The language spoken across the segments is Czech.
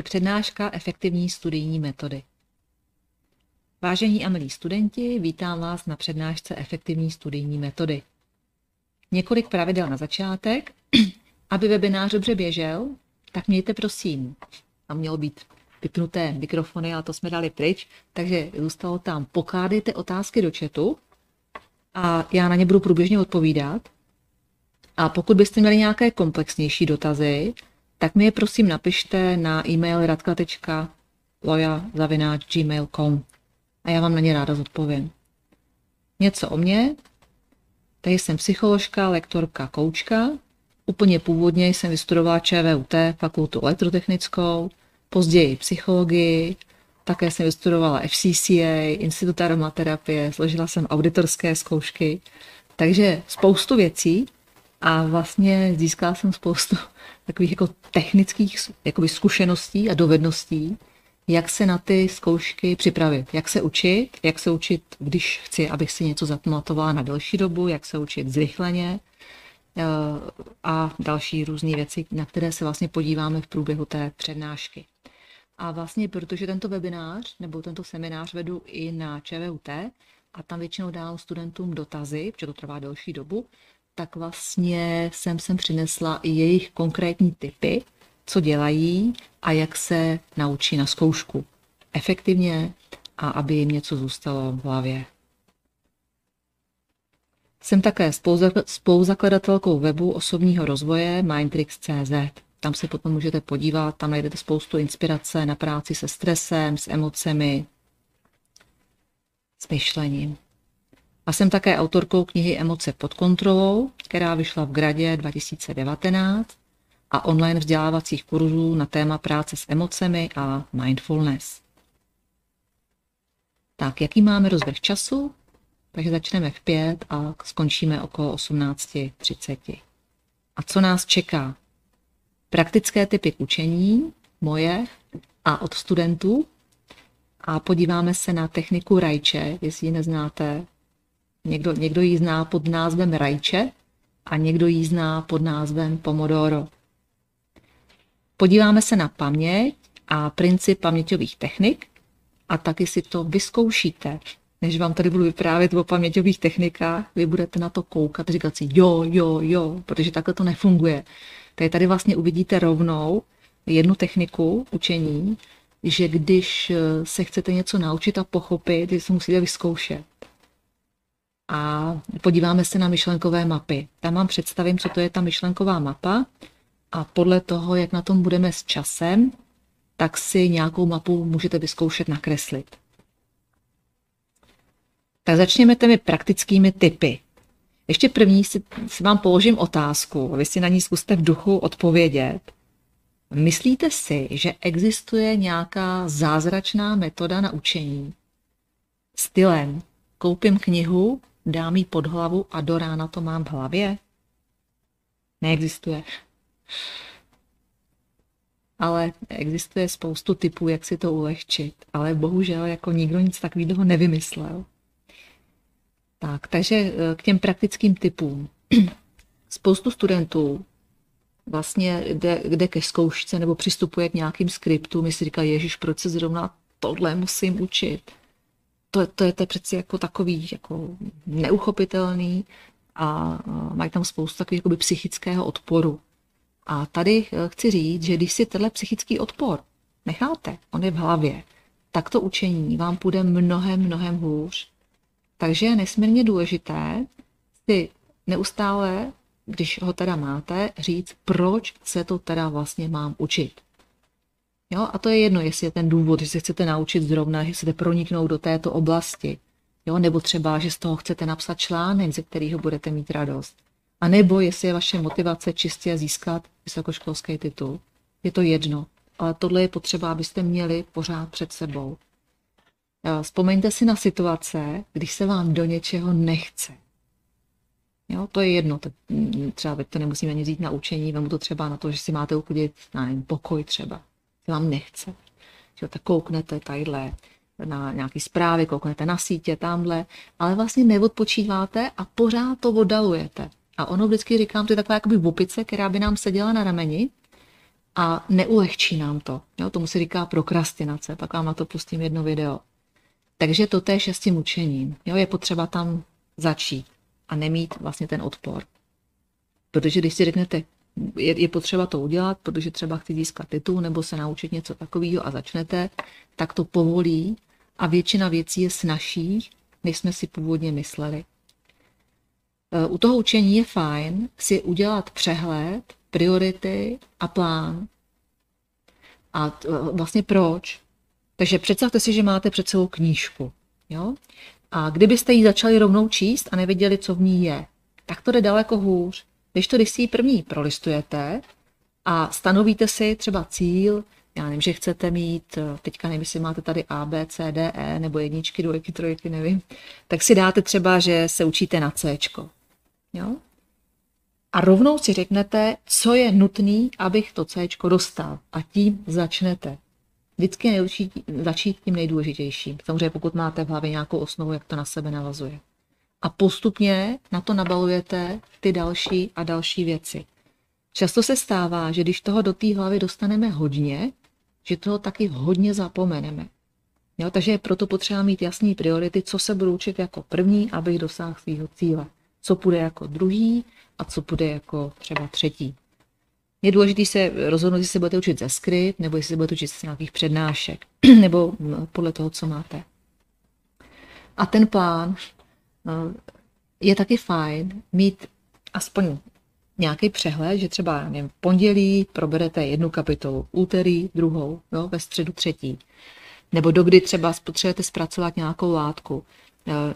je přednáška efektivní studijní metody. Vážení a milí studenti, vítám vás na přednášce efektivní studijní metody. Několik pravidel na začátek. Aby webinář dobře běžel, tak mějte prosím, a mělo být vypnuté mikrofony, ale to jsme dali pryč, takže zůstalo tam, pokládejte otázky do chatu a já na ně budu průběžně odpovídat. A pokud byste měli nějaké komplexnější dotazy, tak mi je prosím napište na e-mail radka.loja.gmail.com a já vám na ně ráda zodpovím. Něco o mně. Tady jsem psycholožka, lektorka, koučka. Úplně původně jsem vystudovala ČVUT, fakultu elektrotechnickou, později psychologii, také jsem vystudovala FCCA, Institut aromaterapie, složila jsem auditorské zkoušky, takže spoustu věcí a vlastně získala jsem spoustu takových jako technických jakoby zkušeností a dovedností, jak se na ty zkoušky připravit, jak se učit, jak se učit, když chci, abych si něco zapamatovala na delší dobu, jak se učit zrychleně eh, a další různé věci, na které se vlastně podíváme v průběhu té přednášky. A vlastně, protože tento webinář nebo tento seminář vedu i na ČVUT a tam většinou dávám studentům dotazy, protože to trvá delší dobu, tak vlastně jsem sem přinesla i jejich konkrétní typy, co dělají a jak se naučí na zkoušku efektivně a aby jim něco zůstalo v hlavě. Jsem také spoluzakladatelkou webu osobního rozvoje Mindtricks.cz. Tam se potom můžete podívat, tam najdete spoustu inspirace na práci se stresem, s emocemi, s myšlením. A jsem také autorkou knihy Emoce pod kontrolou, která vyšla v Gradě 2019 a online vzdělávacích kurzů na téma práce s emocemi a mindfulness. Tak, jaký máme rozvrh času? Takže začneme v pět a skončíme okolo 18.30. A co nás čeká? Praktické typy učení, moje a od studentů. A podíváme se na techniku rajče, jestli ji neznáte. Někdo, někdo ji zná pod názvem rajče a někdo ji zná pod názvem pomodoro. Podíváme se na paměť a princip paměťových technik a taky si to vyzkoušíte. Než vám tady budu vyprávět o paměťových technikách, vy budete na to koukat a říkat si jo, jo, jo, protože takhle to nefunguje. Tady tady vlastně uvidíte rovnou jednu techniku učení, že když se chcete něco naučit a pochopit, že se musíte vyzkoušet. A podíváme se na myšlenkové mapy. Tam vám představím, co to je ta myšlenková mapa a podle toho, jak na tom budeme s časem, tak si nějakou mapu můžete vyzkoušet nakreslit. Tak začněme těmi praktickými typy. Ještě první si, si vám položím otázku, vy si na ní zkuste v duchu odpovědět. Myslíte si, že existuje nějaká zázračná metoda na učení? Stylem, koupím knihu, dám ji pod hlavu a do rána to mám v hlavě? Neexistuje. Ale existuje spoustu typů, jak si to ulehčit. Ale bohužel jako nikdo nic takového nevymyslel. Tak, takže eh, k těm praktickým typům. Spoustu studentů vlastně jde, jde ke zkoušce nebo přistupuje k nějakým skriptům, my si říkají, ježiš, proč se zrovna tohle musím učit. To, to je to přeci jako takový jako neuchopitelný a mají tam spoustu takových psychického odporu. A tady eh, chci říct, že když si tenhle psychický odpor necháte, on je v hlavě, tak to učení vám půjde mnohem, mnohem hůř. Takže je nesmírně důležité si neustále, když ho teda máte, říct, proč se to teda vlastně mám učit. Jo, a to je jedno, jestli je ten důvod, že se chcete naučit zrovna, že chcete proniknout do této oblasti. Jo, nebo třeba, že z toho chcete napsat článek, ze kterého budete mít radost. A nebo jestli je vaše motivace čistě získat vysokoškolský titul. Je to jedno, ale tohle je potřeba, abyste měli pořád před sebou. Vzpomeňte si na situace, když se vám do něčeho nechce. Jo, to je jedno, to, mm, třeba to nemusíme ani říct na učení, vemu to třeba na to, že si máte uklidit na pokoj třeba, vám nechce. Že tak kouknete tadyhle na nějaký zprávy, kouknete na sítě, tamhle, ale vlastně neodpočíváte a pořád to oddalujete. A ono vždycky říkám, to je taková jakoby vopice, která by nám seděla na rameni a neulehčí nám to. Jo, tomu se říká prokrastinace, pak vám na to pustím jedno video. Takže to též je s tím učením. Jo, je potřeba tam začít a nemít vlastně ten odpor. Protože když si řeknete, je, je potřeba to udělat, protože třeba chci získat titul nebo se naučit něco takového a začnete, tak to povolí a většina věcí je snažší, než jsme si původně mysleli. E, u toho učení je fajn si udělat přehled, priority a plán. A vlastně proč? Takže představte si, že máte před sebou knížku. Jo? A kdybyste ji začali rovnou číst a nevěděli, co v ní je, tak to jde daleko hůř. Když to, když si první prolistujete a stanovíte si třeba cíl, já nevím, že chcete mít, teďka nevím, jestli máte tady A, B, C, D, E, nebo jedničky, dvojky, trojky, nevím, tak si dáte třeba, že se učíte na C. Jo? A rovnou si řeknete, co je nutný, abych to C dostal. A tím začnete. Vždycky začít tím nejdůležitějším. Samozřejmě pokud máte v hlavě nějakou osnovu, jak to na sebe navazuje. A postupně na to nabalujete ty další a další věci. Často se stává, že když toho do té hlavy dostaneme hodně, že toho taky hodně zapomeneme. Jo, takže je proto potřeba mít jasné priority, co se budu učit jako první, abych dosáhl svého cíle. Co půjde jako druhý a co půjde jako třeba třetí. Je důležité se rozhodnout, jestli se budete učit ze skript, nebo jestli se budete učit z nějakých přednášek, nebo podle toho, co máte. A ten plán je taky fajn mít aspoň nějaký přehled, že třeba nevím, v pondělí proberete jednu kapitolu, úterý druhou, jo, ve středu třetí. Nebo dokdy třeba potřebujete zpracovat nějakou látku. Eh,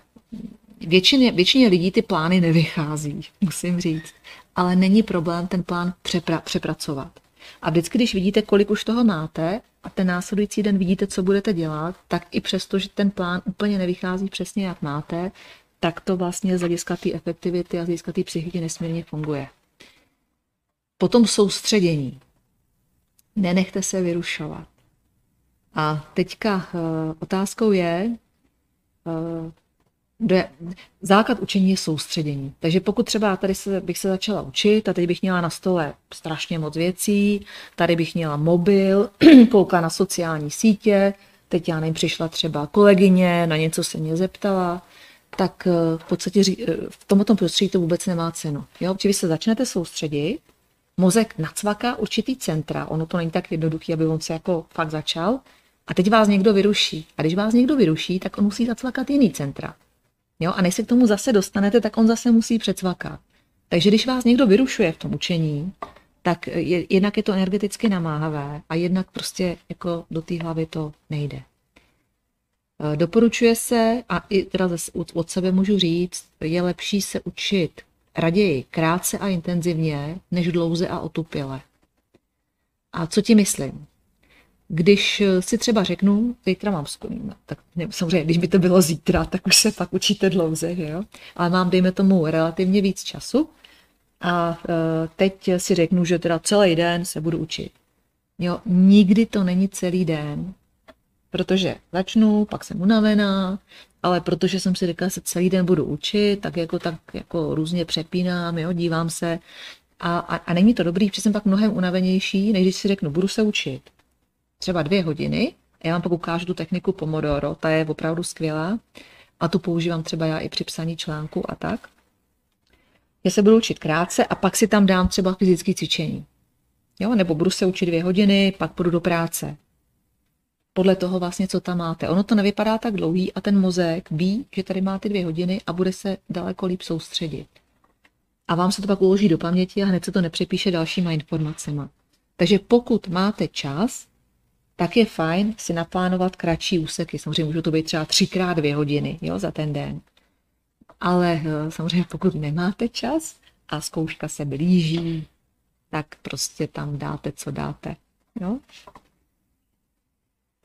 většině, většině lidí ty plány nevychází, musím říct. Ale není problém ten plán přepra- přepracovat. A vždycky, když vidíte, kolik už toho máte a ten následující den vidíte, co budete dělat, tak i přesto, že ten plán úplně nevychází přesně, jak máte, tak to vlastně z hlediska té efektivity a z hlediska té psychiky nesmírně funguje. Potom soustředění. Nenechte se vyrušovat. A teďka uh, otázkou je, uh, je, základ učení je soustředění. Takže pokud třeba tady se, bych se začala učit a teď bych měla na stole strašně moc věcí, tady bych měla mobil, kouká na sociální sítě, teď já nevím, přišla třeba kolegyně, na něco se mě zeptala, tak uh, v podstatě v tomto prostředí to vůbec nemá cenu. Jo? Protože vy se začnete soustředit, mozek nacvaká určitý centra, ono to není tak jednoduché, aby on se jako fakt začal, a teď vás někdo vyruší. A když vás někdo vyruší, tak on musí zacvakat jiný centra. Jo? A než se k tomu zase dostanete, tak on zase musí přecvakat. Takže když vás někdo vyrušuje v tom učení, tak je, jednak je to energeticky namáhavé a jednak prostě jako do té hlavy to nejde. E, doporučuje se, a i teda od sebe můžu říct, je lepší se učit raději krátce a intenzivně, než dlouze a otupěle. A co ti myslím? Když si třeba řeknu, zítra mám skvělý, tak ne, samozřejmě, když by to bylo zítra, tak už se pak učíte dlouze, že jo? Ale mám, dejme tomu, relativně víc času a e, teď si řeknu, že teda celý den se budu učit. Jo, nikdy to není celý den, protože začnu, pak jsem unavená, ale protože jsem si řekla, že se celý den budu učit, tak jako tak jako různě přepínám, jo, dívám se a, a, a není to dobrý, protože jsem pak mnohem unavenější, než když si řeknu, budu se učit třeba dvě hodiny. Já vám pak ukážu tu techniku Pomodoro, ta je opravdu skvělá a tu používám třeba já i při psaní článku a tak. Já se budu učit krátce a pak si tam dám třeba fyzické cvičení. Jo, nebo budu se učit dvě hodiny, pak půjdu do práce. Podle toho vlastně, co tam máte. Ono to nevypadá tak dlouhý a ten mozek ví, že tady máte dvě hodiny a bude se daleko líp soustředit. A vám se to pak uloží do paměti a hned se to nepřepíše dalšíma informacemi. Takže pokud máte čas, tak je fajn si naplánovat kratší úseky. Samozřejmě můžou to být třeba třikrát dvě hodiny jo, za ten den. Ale eh, samozřejmě pokud nemáte čas a zkouška se blíží, tak prostě tam dáte, co dáte. Jo?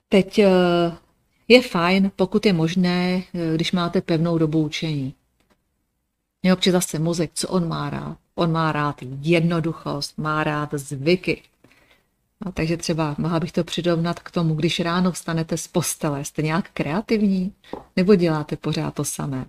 Teď eh, je fajn, pokud je možné, eh, když máte pevnou dobu učení. Jo, protože zase mozek, co on má rád? On má rád jednoduchost, má rád zvyky. No, takže třeba mohla bych to přirovnat k tomu, když ráno vstanete z postele, jste nějak kreativní nebo děláte pořád to samé.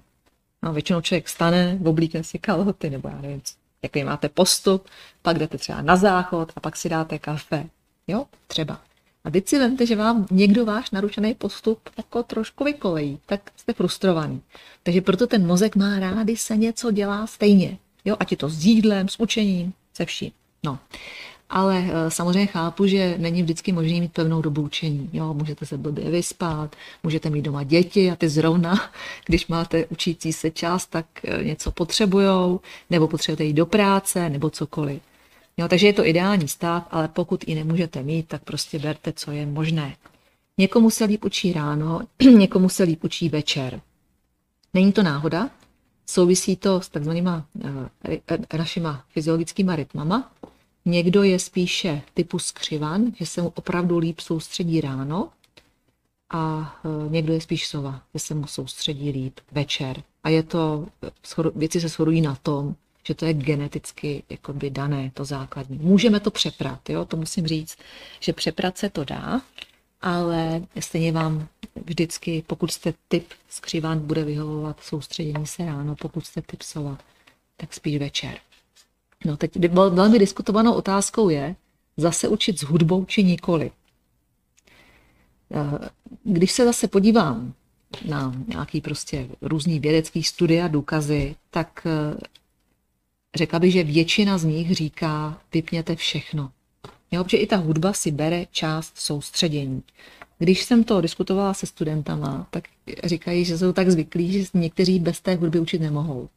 No, většinou člověk vstane, oblíkne si kalhoty nebo já nevím, jaký máte postup, pak jdete třeba na záchod a pak si dáte kafe. Jo, třeba. A teď si vemte, že vám někdo váš narušený postup jako trošku vykolejí, tak jste frustrovaný. Takže proto ten mozek má rády se něco dělá stejně. Jo, ať je to s jídlem, s učením, se vším. No. Ale eh, samozřejmě chápu, že není vždycky možné mít pevnou dobu učení. Jo, můžete se blbě vyspat, můžete mít doma děti a ty zrovna, když máte učící se čas, tak eh, něco potřebujou, nebo potřebujete jít do práce, nebo cokoliv. Jo, takže je to ideální stav, ale pokud i nemůžete mít, tak prostě berte, co je možné. Někomu se líp učí ráno, někomu se líp učí večer. Není to náhoda, souvisí to s takzvanýma e, našima fyziologickými rytmama. Někdo je spíše typu skřivan, že se mu opravdu líp soustředí ráno a někdo je spíš sova, že se mu soustředí líp večer. A je to, věci se shodují na tom, že to je geneticky jakoby dané, to základní. Můžeme to přeprat, jo? to musím říct, že přeprat se to dá, ale stejně vám vždycky, pokud jste typ skřiván, bude vyhovovat soustředění se ráno, pokud jste typ sova, tak spíš večer. No teď velmi diskutovanou otázkou je, zase učit s hudbou či nikoli. Eh, když se zase podívám na nějaký prostě různý vědecký studia, důkazy, tak eh, řekla bych, že většina z nich říká, vypněte všechno. Jo, protože i ta hudba si bere část soustředění. Když jsem to diskutovala se studentama, tak říkají, že jsou tak zvyklí, že někteří bez té hudby učit nemohou.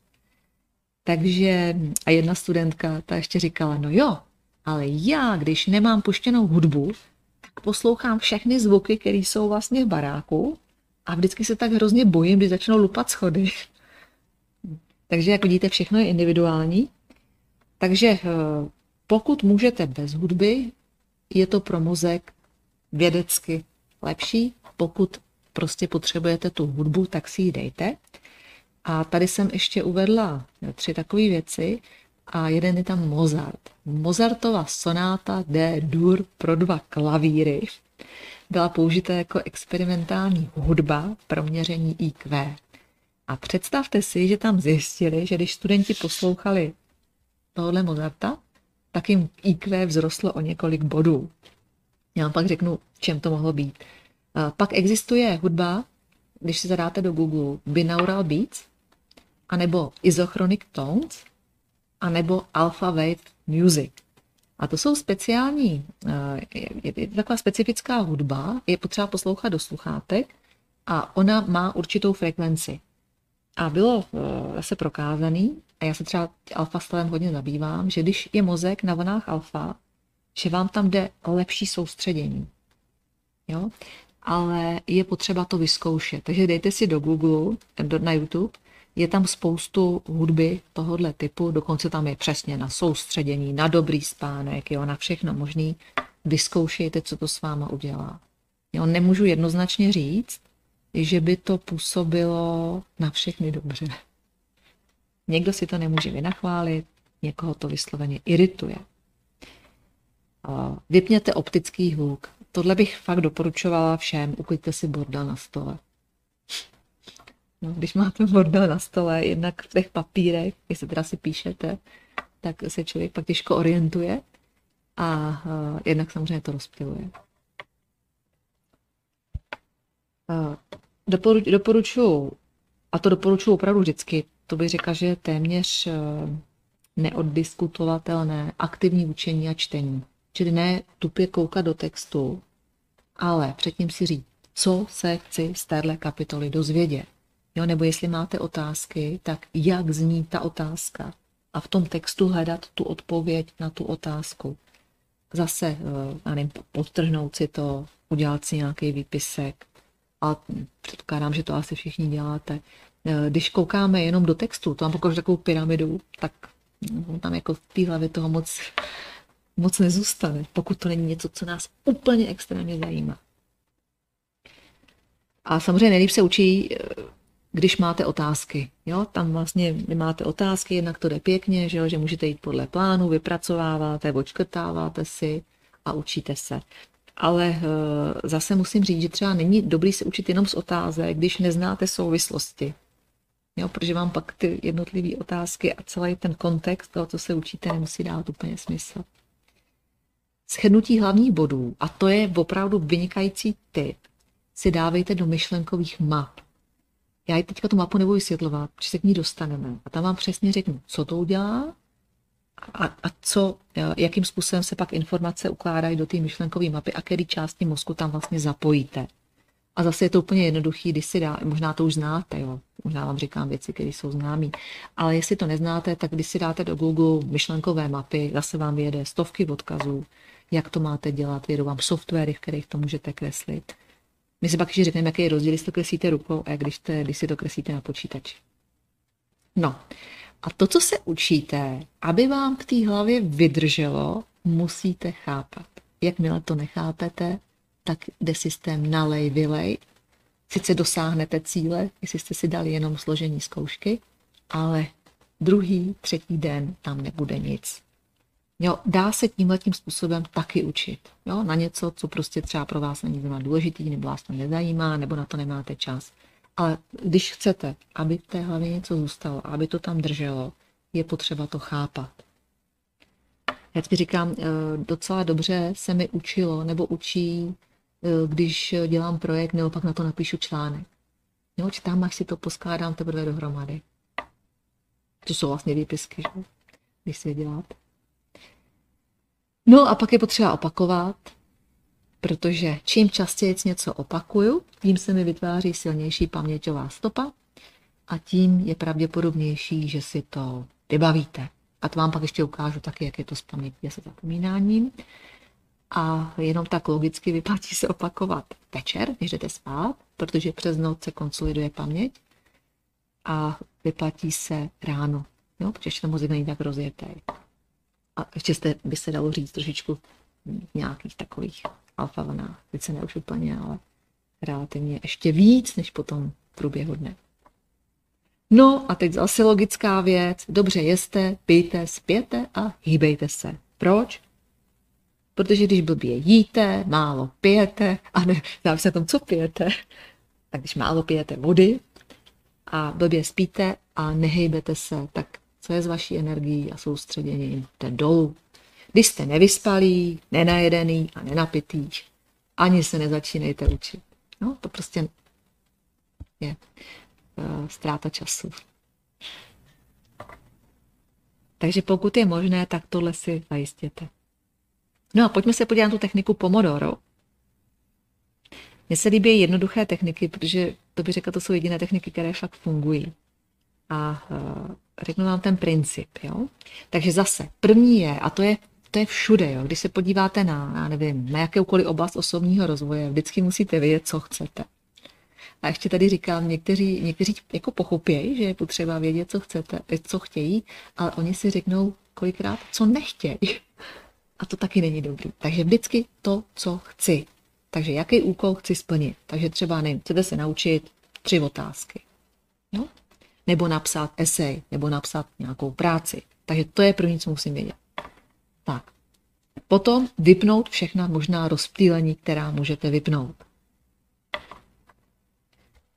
Takže a jedna studentka ta ještě říkala, no jo, ale já, když nemám puštěnou hudbu, tak poslouchám všechny zvuky, které jsou vlastně v baráku a vždycky se tak hrozně bojím, když začnou lupat schody. Takže jak vidíte, všechno je individuální. Takže eh, pokud můžete bez hudby, je to pro mozek vědecky lepší. Pokud prostě potřebujete tu hudbu, tak si ji dejte. A tady jsem ještě uvedla tři takové věci a jeden je tam Mozart. Mozartova sonáta D-dur pro dva klavíry byla použita jako experimentální hudba pro měření IQ. A představte si, že tam zjistili, že když studenti poslouchali tohohle Mozarta, tak jim IQ vzrostlo o několik bodů. Já vám pak řeknu, čem to mohlo být. Pak existuje hudba, když si zadáte do Google binaural beats, anebo isochronic tones, anebo alpha wave music. A to jsou speciální, je, je taková specifická hudba, je potřeba poslouchat do sluchátek a ona má určitou frekvenci. A bylo eh, zase prokázaný, a já se třeba alfa stavem hodně zabývám, že když je mozek na vlnách alfa, že vám tam jde lepší soustředění. Jo? Ale je potřeba to vyzkoušet. Takže dejte si do Google, do, na YouTube, je tam spoustu hudby tohohle typu, dokonce tam je přesně na soustředění, na dobrý spánek, jo, na všechno možný. Vyzkoušejte, co to s váma udělá. Jo, nemůžu jednoznačně říct, že by to působilo na všechny dobře. Někdo si to nemůže vynachválit, někoho to vysloveně irituje. Vypněte optický hluk. Tohle bych fakt doporučovala všem. Uklidte si bordel na stole. No, když máte bordel na stole, jednak v těch papírech, jestli teda si píšete, tak se člověk pak těžko orientuje a jednak samozřejmě to rozptiluje. Doporuč, doporučuji, a to doporučuji opravdu vždycky, to bych řekla, že je téměř uh, neoddiskutovatelné aktivní učení a čtení. Čili ne tupě koukat do textu, ale předtím si říct, co se chci z téhle kapitoly dozvědět. Jo, nebo jestli máte otázky, tak jak zní ta otázka. A v tom textu hledat tu odpověď na tu otázku. Zase, eh, já nevím, podtrhnout si to, udělat si nějaký výpisek. A předpokládám, že to asi všichni děláte. Eh, když koukáme jenom do textu, to mám pokud takovou pyramidu, tak no, tam jako v té hlavě toho moc, moc nezůstane, pokud to není něco, co nás úplně extrémně zajímá. A samozřejmě nejlíp se učí, eh, když máte otázky. Jo? Tam vlastně máte otázky, jednak to jde pěkně, že, jo? že můžete jít podle plánu, vypracováváte, očkrtáváte si a učíte se. Ale e, zase musím říct, že třeba není dobrý se učit jenom z otázek, když neznáte souvislosti. Jo, protože vám pak ty jednotlivé otázky a celý ten kontext toho, co se učíte, nemusí dát úplně smysl. Shrnutí hlavních bodů, a to je opravdu vynikající tip, si dávejte do myšlenkových map. Já ji teďka tu mapu nebudu vysvětlovat, protože se k ní dostaneme. A tam vám přesně řeknu, co to udělá a, a co, jakým způsobem se pak informace ukládají do té myšlenkové mapy a který části mozku tam vlastně zapojíte. A zase je to úplně jednoduchý, když si dá, možná to už znáte, jo. možná vám říkám věci, které jsou známé, ale jestli to neznáte, tak když si dáte do Google myšlenkové mapy, zase vám vyjede stovky odkazů, jak to máte dělat, vyjedou vám softwary, v kterých to můžete kreslit. My si pak ještě řekneme, jaký je rozdíl, jestli to kreslíte rukou a když, te, když si to kreslíte na počítači. No, a to, co se učíte, aby vám v té hlavě vydrželo, musíte chápat. Jakmile to nechápete, tak jde systém nalej, vylej. Sice dosáhnete cíle, jestli jste si dali jenom složení zkoušky, ale druhý, třetí den tam nebude nic. Jo, dá se tímhle tím způsobem taky učit. Jo, na něco, co prostě třeba pro vás není zrovna důležitý, nebo vás to nezajímá, nebo na to nemáte čas. Ale když chcete, aby v té hlavě něco zůstalo, aby to tam drželo, je potřeba to chápat. Já ti říkám, eh, docela dobře se mi učilo, nebo učí, eh, když dělám projekt, nebo pak na to napíšu článek. Jo, čítám, až si to poskládám teprve dohromady. To jsou vlastně výpisky, že? když si je děláte. No a pak je potřeba opakovat, protože čím častěji něco opakuju, tím se mi vytváří silnější paměťová stopa a tím je pravděpodobnější, že si to vybavíte. A to vám pak ještě ukážu taky, jak je to s pamětí a se zapomínáním. A jenom tak logicky vyplatí se opakovat večer, když jdete spát, protože přes noc se konsoliduje paměť a vyplatí se ráno, jo, protože ještě ten mozek není tak rozjetý a ještě jste, by se dalo říct trošičku nějakých takových alfa vlnách. Sice ne už úplně, ale relativně ještě víc, než potom v průběhu dne. No a teď zase logická věc. Dobře jeste, pijte, spěte a hýbejte se. Proč? Protože když blbě jíte, málo pijete, a ne, závisí na tom, co pijete, tak když málo pijete vody a blbě spíte a nehejbete se, tak co je z vaší energií a soustředěním, jde dolů. Když jste nevyspalí, nenajedený a nenapitý, ani se nezačínejte učit. No, to prostě je uh, ztráta času. Takže pokud je možné, tak tohle si zajistěte. No a pojďme se podívat na tu techniku Pomodoro. Mně se líbí jednoduché techniky, protože to by řekla, to jsou jediné techniky, které fakt fungují. A uh, řeknu vám ten princip. Jo? Takže zase, první je, a to je, to je všude, jo? když se podíváte na, já nevím, na jakoukoliv oblast osobního rozvoje, vždycky musíte vědět, co chcete. A ještě tady říkám, někteří, někteří jako pochopějí, že je potřeba vědět, co chcete, co chtějí, ale oni si řeknou kolikrát, co nechtějí. A to taky není dobrý. Takže vždycky to, co chci. Takže jaký úkol chci splnit. Takže třeba nevím, chcete se naučit tři otázky. Jo? nebo napsat esej, nebo napsat nějakou práci. Takže to je první, co musím vědět. Tak. Potom vypnout všechna možná rozptýlení, která můžete vypnout.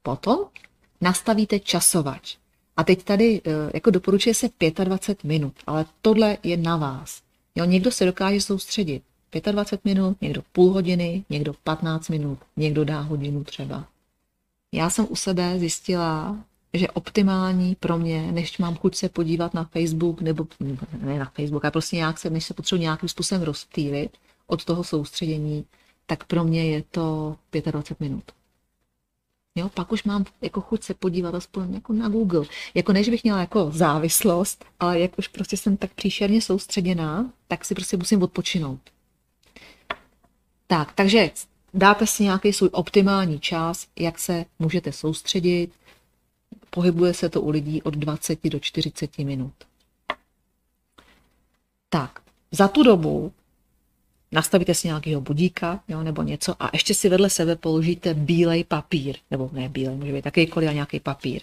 Potom nastavíte časovač. A teď tady eh, jako doporučuje se 25 minut, ale tohle je na vás. Jo, někdo se dokáže soustředit 25 minut, někdo půl hodiny, někdo 15 minut, někdo dá hodinu třeba. Já jsem u sebe zjistila, že optimální pro mě, než mám chuť se podívat na Facebook, nebo ne na Facebook, ale prostě nějak se, než se potřebuji nějakým způsobem rozptýlit od toho soustředění, tak pro mě je to 25 minut. Jo, pak už mám jako chuť se podívat aspoň jako na Google. Jako než bych měla jako závislost, ale jak už prostě jsem tak příšerně soustředěná, tak si prostě musím odpočinout. Tak, takže dáte si nějaký svůj optimální čas, jak se můžete soustředit, pohybuje se to u lidí od 20 do 40 minut. Tak, za tu dobu nastavíte si nějakého budíka jo, nebo něco a ještě si vedle sebe položíte bílej papír, nebo ne bílej, může být takýkoliv a nějaký papír.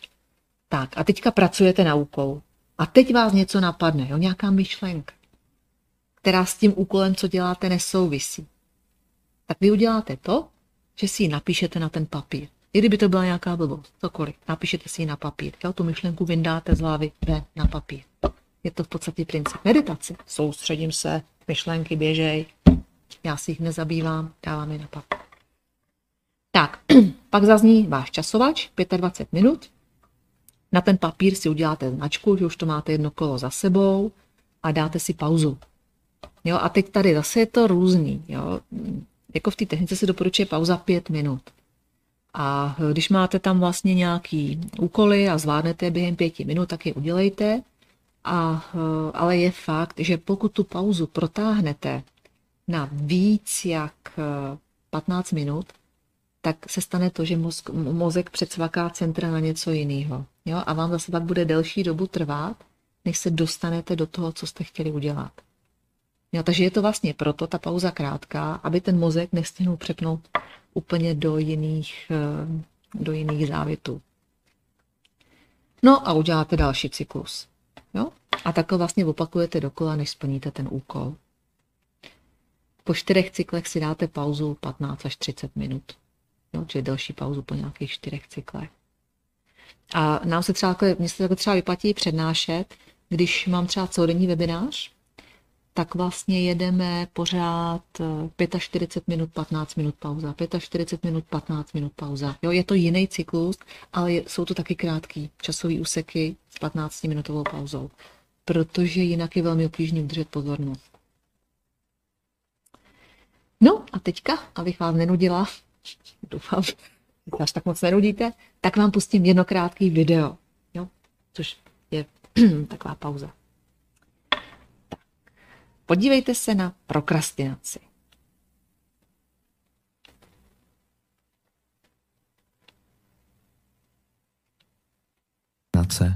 Tak a teďka pracujete na úkol. A teď vás něco napadne, jo, nějaká myšlenka, která s tím úkolem, co děláte, nesouvisí. Tak vy uděláte to, že si ji napíšete na ten papír. I kdyby to byla nějaká blbost, cokoliv, napíšete si ji na papír. Jo, tu myšlenku vyndáte z hlavy, jde na papír. Je to v podstatě princip meditace. Soustředím se, myšlenky běžej, já si jich nezabývám, dávám je na papír. Tak, pak zazní váš časovač, 25 minut. Na ten papír si uděláte značku, že už to máte jedno kolo za sebou a dáte si pauzu. Jo, a teď tady zase je to různý. Jo. Jako v té technice se doporučuje pauza 5 minut. A když máte tam vlastně nějaký úkoly a zvládnete je během pěti minut, tak je udělejte. A, ale je fakt, že pokud tu pauzu protáhnete na víc jak 15 minut, tak se stane to, že mozk, mozek předsvaká centra na něco jiného. Jo? A vám zase pak bude delší dobu trvat, než se dostanete do toho, co jste chtěli udělat. Jo, takže je to vlastně proto ta pauza krátká, aby ten mozek nestihnul přepnout úplně do jiných, eh, do jiných závitů. No a uděláte další cyklus. Jo? A takhle vlastně opakujete dokola, než splníte ten úkol. Po čtyřech cyklech si dáte pauzu 15 až 30 minut. Jo? Čili delší pauzu po nějakých čtyřech cyklech. A nám se třeba, mně se to třeba vyplatí přednášet, když mám třeba celodenní webinář, tak vlastně jedeme pořád 45 eh, minut, 15 minut pauza, 45 minut, 15 minut pauza. Jo, je to jiný cyklus, ale jsou to taky krátký časové úseky s 15 minutovou pauzou, protože jinak je velmi obtížné udržet pozornost. No a teďka, abych vás nenudila, doufám, až tak moc nenudíte, tak vám pustím jedno krátký video, jo, což je taková pauza. Podívejte se na prokrastinaci.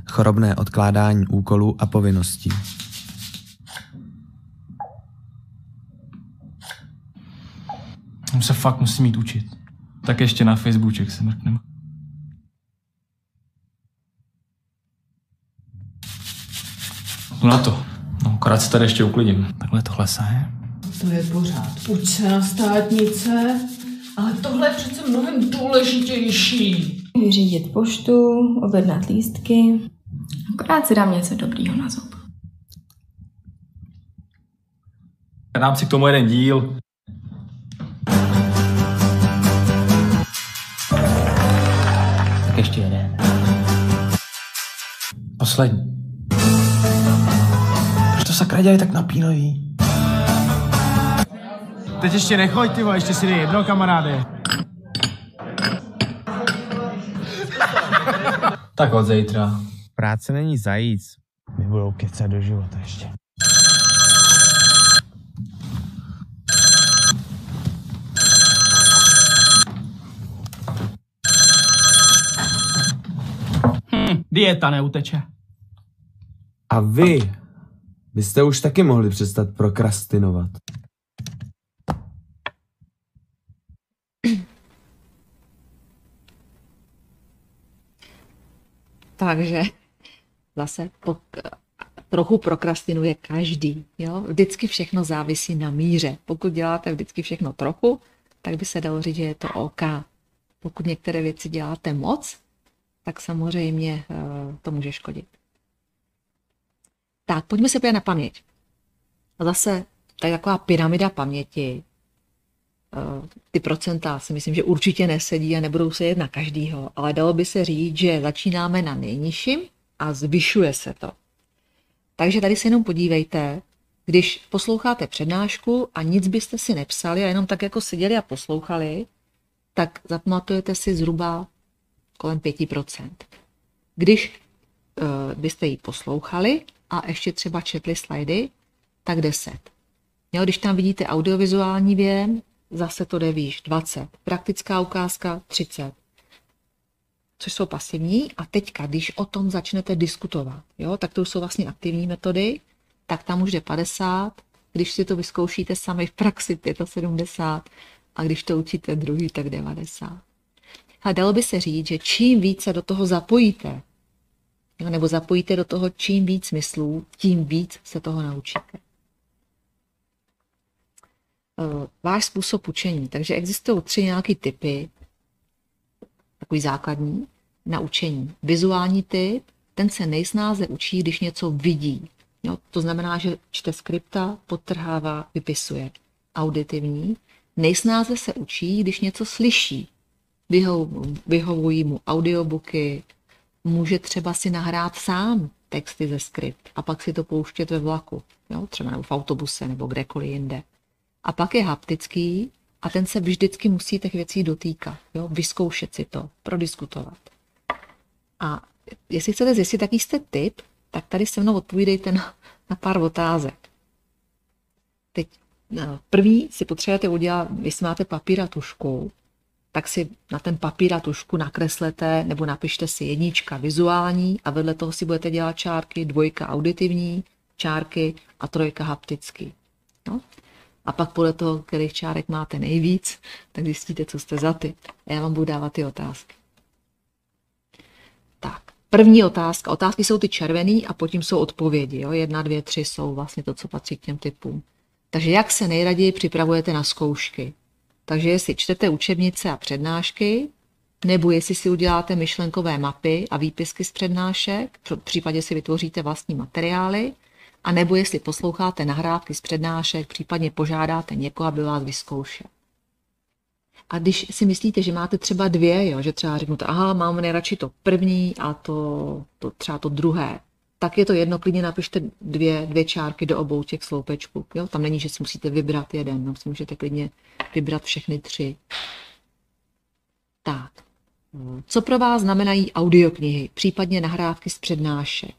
Chorobné odkládání úkolů a povinností. se fakt musím mít učit. Tak ještě na Facebooček se mrknem. No na to. Akorát se tady ještě uklidím. Takhle to je. To je pořád. Uč se na státnice, ale tohle je přece mnohem důležitější. Vyřídit poštu, objednat lístky. Akorát si dám něco dobrýho na zub. Dám si k tomu jeden díl. Tak ještě jeden. Poslední sakra dělají tak napínavý? Teď ještě nechoď, ty ještě si dej jedno, kamaráde. tak od zítra. Práce není zajíc. My budou kecat do života ještě. Hm, dieta neuteče. A vy byste už taky mohli přestat prokrastinovat. Takže zase po, trochu prokrastinuje každý. Jo? Vždycky všechno závisí na míře. Pokud děláte vždycky všechno trochu, tak by se dalo říct, že je to OK. Pokud některé věci děláte moc, tak samozřejmě eh, to může škodit. Tak, pojďme se podívat na paměť. A zase, je taková pyramida paměti. Eh, ty procenta si myslím, že určitě nesedí a nebudou se jednat každýho, ale dalo by se říct, že začínáme na nejnižším a zvyšuje se to. Takže tady se jenom podívejte, když posloucháte přednášku a nic byste si nepsali a jenom tak jako seděli a poslouchali, tak zapamatujete si zhruba kolem 5%. Když uh, byste ji poslouchali a ještě třeba četli slajdy, tak 10. Jo, když tam vidíte audiovizuální věm, zase to jde výš, 20. Praktická ukázka 30. Což jsou pasivní. A teďka, když o tom začnete diskutovat, jo, tak to už jsou vlastně aktivní metody, tak tam už jde 50. Když si to vyzkoušíte sami v praxi, je to 70. A když to učíte druhý, tak 90. A dalo by se říct, že čím více do toho zapojíte, jo, nebo zapojíte do toho čím víc smyslů, tím víc se toho naučíte. Eh, váš způsob učení. Takže existují tři nějaké typy. takový základní, na učení. Vizuální typ, ten se nejsnáze učí, když něco vidí. Jo, to znamená, že čte skripta, podtrhává, vypisuje. Auditivní, nejsnáze se učí, když něco slyší. Vyhovují mu audiobooky, může třeba si nahrát sám texty ze skript a pak si to pouštět ve vlaku, jo, třeba nebo v autobuse nebo kdekoliv jinde. A pak je haptický a ten se vždycky musí těch věcí dotýkat, jo, vyzkoušet si to, prodiskutovat. A jestli chcete zjistit, jaký jste typ, tak tady se mnou odpovídejte na, na pár otázek. Teď no, první si potřebujete udělat, jestli máte papír a tušku, tak si na ten papír a tušku nakreslete nebo napište si jednička vizuální a vedle toho si budete dělat čárky, dvojka auditivní, čárky a trojka haptický. No. A pak podle toho, kterých čárek máte nejvíc, tak zjistíte, co jste za ty. A já vám budu dávat ty otázky. Tak, první otázka. Otázky jsou ty červený a potom jsou odpovědi. Jo? Jedna, dvě, tři jsou vlastně to, co patří k těm typům. Takže jak se nejraději připravujete na zkoušky? Takže jestli čtete učebnice a přednášky, nebo jestli si uděláte myšlenkové mapy a výpisky z přednášek, v případě si vytvoříte vlastní materiály, a nebo jestli posloucháte nahrávky z přednášek, případně požádáte někoho, aby vás vyzkoušel. A když si myslíte, že máte třeba dvě, jo, že třeba řeknete, aha, mám nejradši to první a to, to třeba to druhé, tak je to jedno, klidně napište dvě, dvě čárky do obou těch sloupečků. Jo? Tam není, že si musíte vybrat jeden, no, si můžete klidně vybrat všechny tři. Tak, co pro vás znamenají audioknihy, případně nahrávky z přednášek?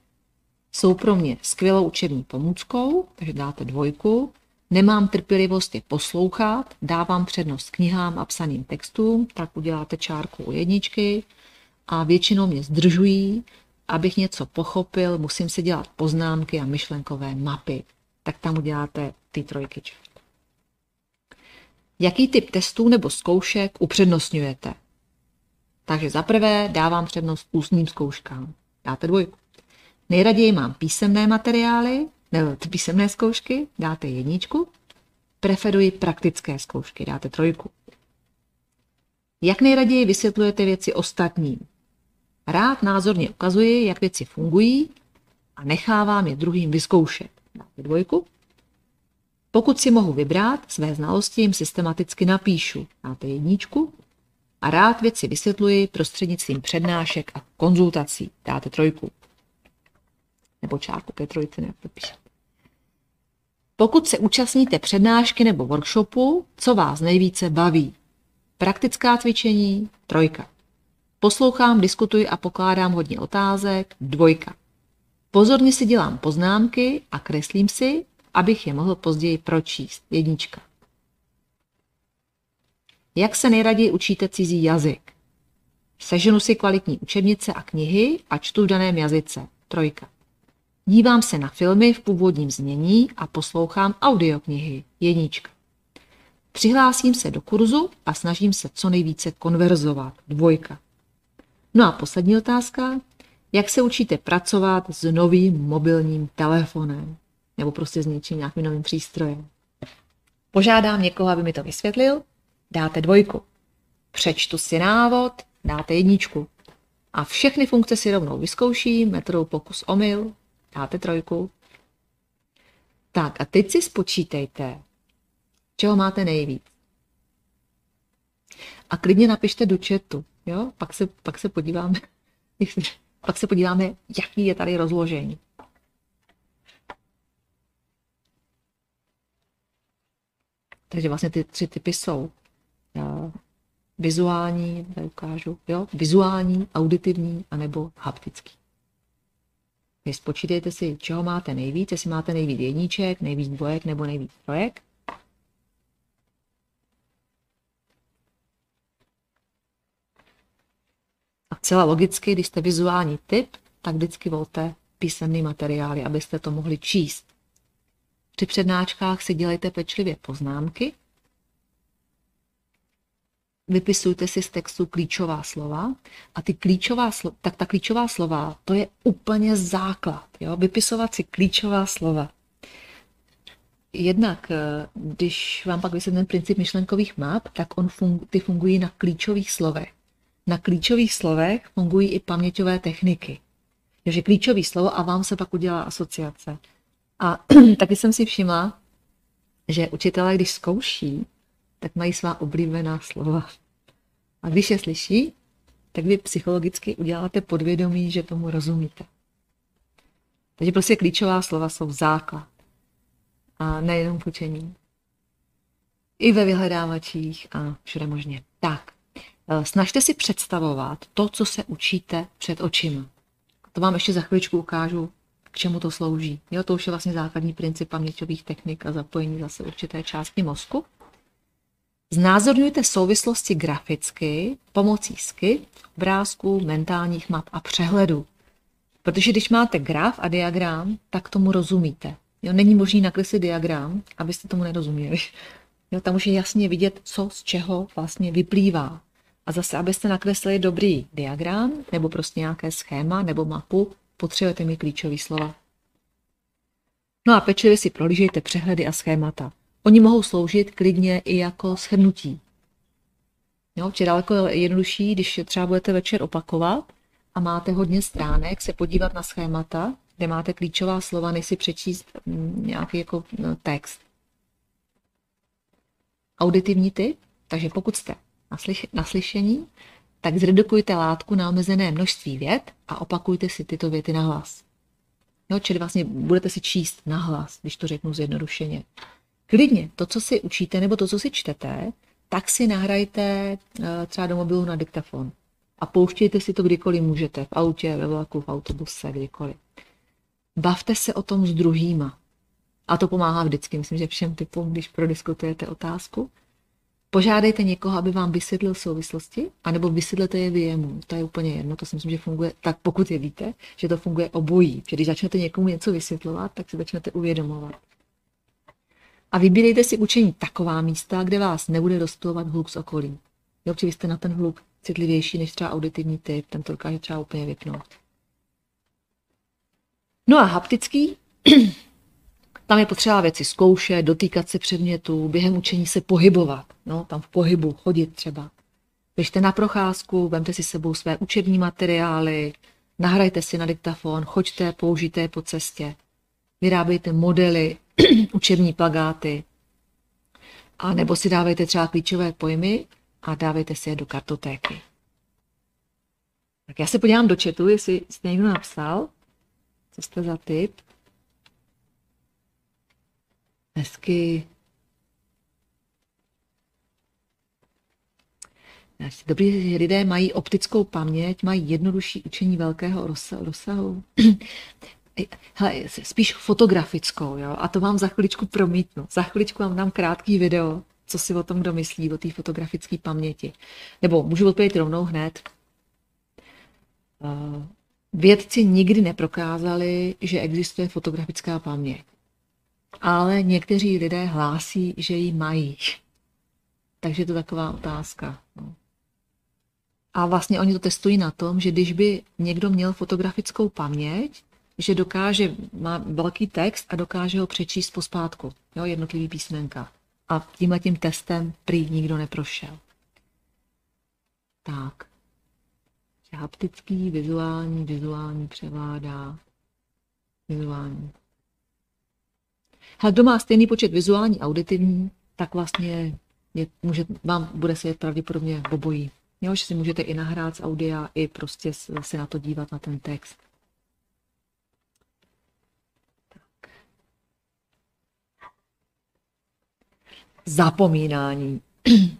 Jsou pro mě skvělou učební pomůckou, takže dáte dvojku. Nemám trpělivost je poslouchat, dávám přednost knihám a psaným textům, tak uděláte čárku u jedničky a většinou mě zdržují, abych něco pochopil, musím si dělat poznámky a myšlenkové mapy. Tak tam uděláte ty trojky. Jaký typ testů nebo zkoušek upřednostňujete? Takže za prvé dávám přednost ústním zkouškám. Dáte dvojku. Nejraději mám písemné materiály, nebo písemné zkoušky, dáte jedničku. Preferuji praktické zkoušky, dáte trojku. Jak nejraději vysvětlujete věci ostatním? Rád názorně ukazuji, jak věci fungují a nechávám je druhým vyzkoušet. Dáte dvojku. Pokud si mohu vybrat, své znalosti jim systematicky napíšu. Dáte jedničku. A rád věci vysvětluji prostřednictvím přednášek a konzultací. Dáte trojku. Nebo čárku ke trojce, jak to píše. Pokud se účastníte přednášky nebo workshopu, co vás nejvíce baví? Praktická cvičení, trojka. Poslouchám, diskutuji a pokládám hodně otázek, dvojka. Pozorně si dělám poznámky a kreslím si, abych je mohl později pročíst, jednička. Jak se nejraději učíte cizí jazyk? Seženu si kvalitní učebnice a knihy a čtu v daném jazyce, trojka. Dívám se na filmy v původním znění a poslouchám audioknihy. Jednička. Přihlásím se do kurzu a snažím se co nejvíce konverzovat. Dvojka. No a poslední otázka. Jak se učíte pracovat s novým mobilním telefonem? Nebo prostě s něčím nějakým novým přístrojem? Požádám někoho, aby mi to vysvětlil. Dáte dvojku. Přečtu si návod, dáte jedničku. A všechny funkce si rovnou vyzkouším, metodou pokus omyl, Dáte trojku? Tak a teď si spočítejte, čeho máte nejvíc. A klidně napište do chatu, jo? Pak se, pak se podíváme, pak se podíváme, jaký je tady rozložení. Takže vlastně ty tři typy jsou jo, vizuální, tady ukážu, jo, vizuální, auditivní, anebo haptický. Vy spočítejte si, čeho máte nejvíc, jestli máte nejvíc jedniček, nejvíc dvojek nebo nejvíc trojek. Celá logicky, když jste vizuální typ, tak vždycky volte písemný materiály, abyste to mohli číst. Při přednáškách si dělejte pečlivě poznámky, vypisujte si z textu klíčová slova a ty klíčová slova, tak ta klíčová slova, to je úplně základ, jo? vypisovat si klíčová slova. Jednak, eh, když vám pak vysvětlím princip myšlenkových map, tak on fung, ty fungují na klíčových slovech. Na klíčových slovech fungují i paměťové techniky. Takže klíčový slovo a vám se pak udělá asociace. A taky jsem si všimla, že učitelé, když zkouší, tak mají svá oblíbená slova. A když je slyší, tak vy psychologicky uděláte podvědomí, že tomu rozumíte. Takže prostě klíčová slova jsou základ. A nejenom v učení. I ve vyhledávačích a všude možně. Tak, snažte si představovat to, co se učíte před očima. To vám ještě za chviličku ukážu, k čemu to slouží. Jo, to už je vlastně základní princip paměťových technik a zapojení zase určité části mozku. Znázorňujte souvislosti graficky pomocí sky, obrázků, mentálních map a přehledů. Protože když máte graf a diagram, tak tomu rozumíte. Jo, není možný nakreslit diagram, abyste tomu nerozuměli. Jo, tam už je jasně vidět, co z čeho vlastně vyplývá. A zase, abyste nakreslili dobrý diagram, nebo prostě nějaké schéma, nebo mapu, potřebujete mít klíčové slova. No a pečlivě si prolížejte přehledy a schémata. Oni mohou sloužit klidně i jako shrnutí. Jo, či daleko jednodušší, když třeba budete večer opakovat a máte hodně stránek, se podívat na schémata, kde máte klíčová slova, než si přečíst mm, nějaký jako no, text. Auditivní typ, takže pokud jste na slyšení, tak zredukujte látku na omezené množství vět a opakujte si tyto věty na hlas. Jo, čili vlastně budete si číst na hlas, když to řeknu zjednodušeně. Klidně to, co si učíte nebo to, co si čtete, tak si nahrajte eh, třeba do mobilu na diktafon. A pouštějte si to kdykoliv můžete, v autě, ve vlaku, v autobuse, kdykoliv. Bavte se o tom s druhýma. A to pomáhá vždycky, myslím, že všem typům, když prodiskutujete otázku. Požádejte někoho, aby vám vysvětlil souvislosti, anebo vysvětlete je vy jemu. To je úplně jedno, to si myslím, že funguje tak, pokud je víte, že to funguje obojí. Že když začnete někomu něco vysvětlovat, tak si začnete uvědomovat. A vybírejte si učení taková místa, kde vás nebude rozptilovat hluk z okolí. Jo, vy jste na ten hluk citlivější než třeba auditivní typ, ten to dokáže třeba úplně vypnout. No a haptický, tam je potřeba věci zkoušet, dotýkat se předmětů, během učení se pohybovat, no, tam v pohybu, chodit třeba. Běžte na procházku, vemte si sebou své učební materiály, nahrajte si na diktafon, choďte, použijte je po cestě. Vyrábejte modely, učební plagáty, a nebo si dávejte třeba klíčové pojmy a dávejte si je do kartotéky. Tak já se podívám do chatu, jestli jste někdo napsal, co jste za typ. Hezky. Dobrý, lidé mají optickou paměť, mají jednodušší učení velkého rozsahu. Hele, spíš fotografickou, jo? a to vám za chviličku promítnu. Za chviličku vám dám krátký video, co si o tom kdo myslí, o té fotografické paměti. Nebo můžu odpovědět rovnou hned. Eh, vědci nikdy neprokázali, že existuje fotografická paměť. Ale někteří lidé hlásí, že ji mají. Takže to je taková otázka. No. A vlastně oni to testují na tom, že když by někdo měl fotografickou paměť, že dokáže, má velký text a dokáže ho přečíst pospátku, jo, jednotlivý písmenka. A tímhle tím testem prý nikdo neprošel. Tak. Haptický, vizuální, vizuální převládá. Vizuální. A kdo má stejný počet vizuální, auditivní, tak vlastně je, může, vám bude se pravděpodobně obojí. Jo, že si můžete i nahrát z audia, i prostě se na to dívat, na ten text. zapomínání.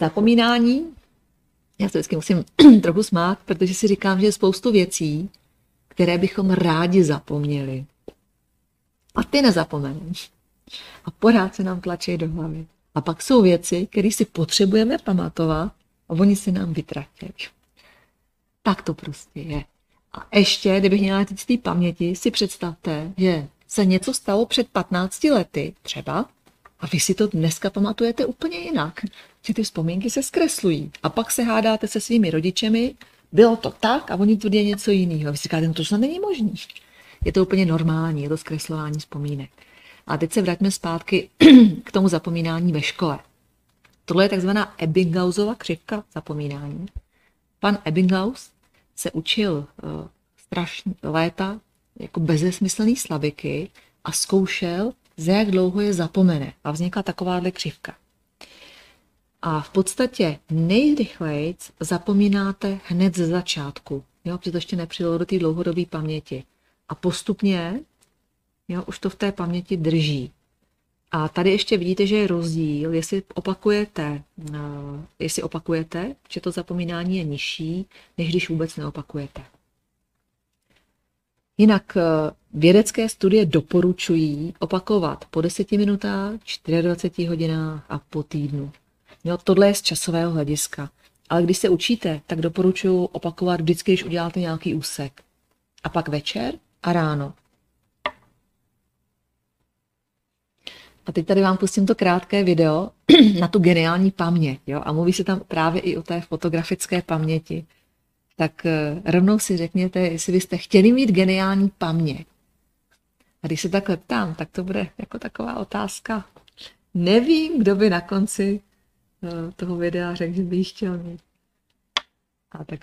zapomínání, já se vždycky musím trochu smát, protože si říkám, že je spoustu věcí, které bychom rádi zapomněli. A ty nezapomeneš. A pořád se nám tlačí do hlavy. A pak jsou věci, které si potřebujeme pamatovat a oni se nám vytratí. Tak to prostě je. A ještě, kdybych měla z té paměti, si představte, že se něco stalo před 15 lety třeba a vy si to dneska pamatujete úplně jinak. Že ty vzpomínky se zkreslují. A pak se hádáte se svými rodičemi, bylo to tak a oni tvrdí něco jiného. Vy si říkáte, no to snad není možný. Je to úplně normální, je to zkreslování vzpomínek. A teď se vraťme zpátky k tomu zapomínání ve škole. Tohle je takzvaná Ebbinghausova křivka zapomínání. Pan Ebbinghaus se učil uh, strašně léta jako bezesmyslný slabiky a zkoušel, za jak dlouho je zapomene. A vznikla takováhle křivka. A v podstatě nejrychleji zapomínáte hned ze začátku, jo, protože to ještě nepřijelo do té dlouhodobé paměti. A postupně jo, už to v té paměti drží. A tady ještě vidíte, že je rozdíl, jestli opakujete, eh, jestli opakujete, že to zapomínání je nižší, než když vůbec neopakujete. Jinak eh, vědecké studie doporučují opakovat po 10 minutách, 24 hodinách a po týdnu. Jo, tohle je z časového hlediska. Ale když se učíte, tak doporučuji opakovat vždycky, když uděláte nějaký úsek. A pak večer a ráno. A teď tady vám pustím to krátké video na tu geniální paměť. Jo? A mluví se tam právě i o té fotografické paměti. Tak eh, rovnou si řekněte, jestli byste chtěli mít geniální paměť. A když se takhle ptám, tak to bude jako taková otázka. Nevím, kdo by na konci eh, toho videa řekl, že by ji chtěl mít. A tak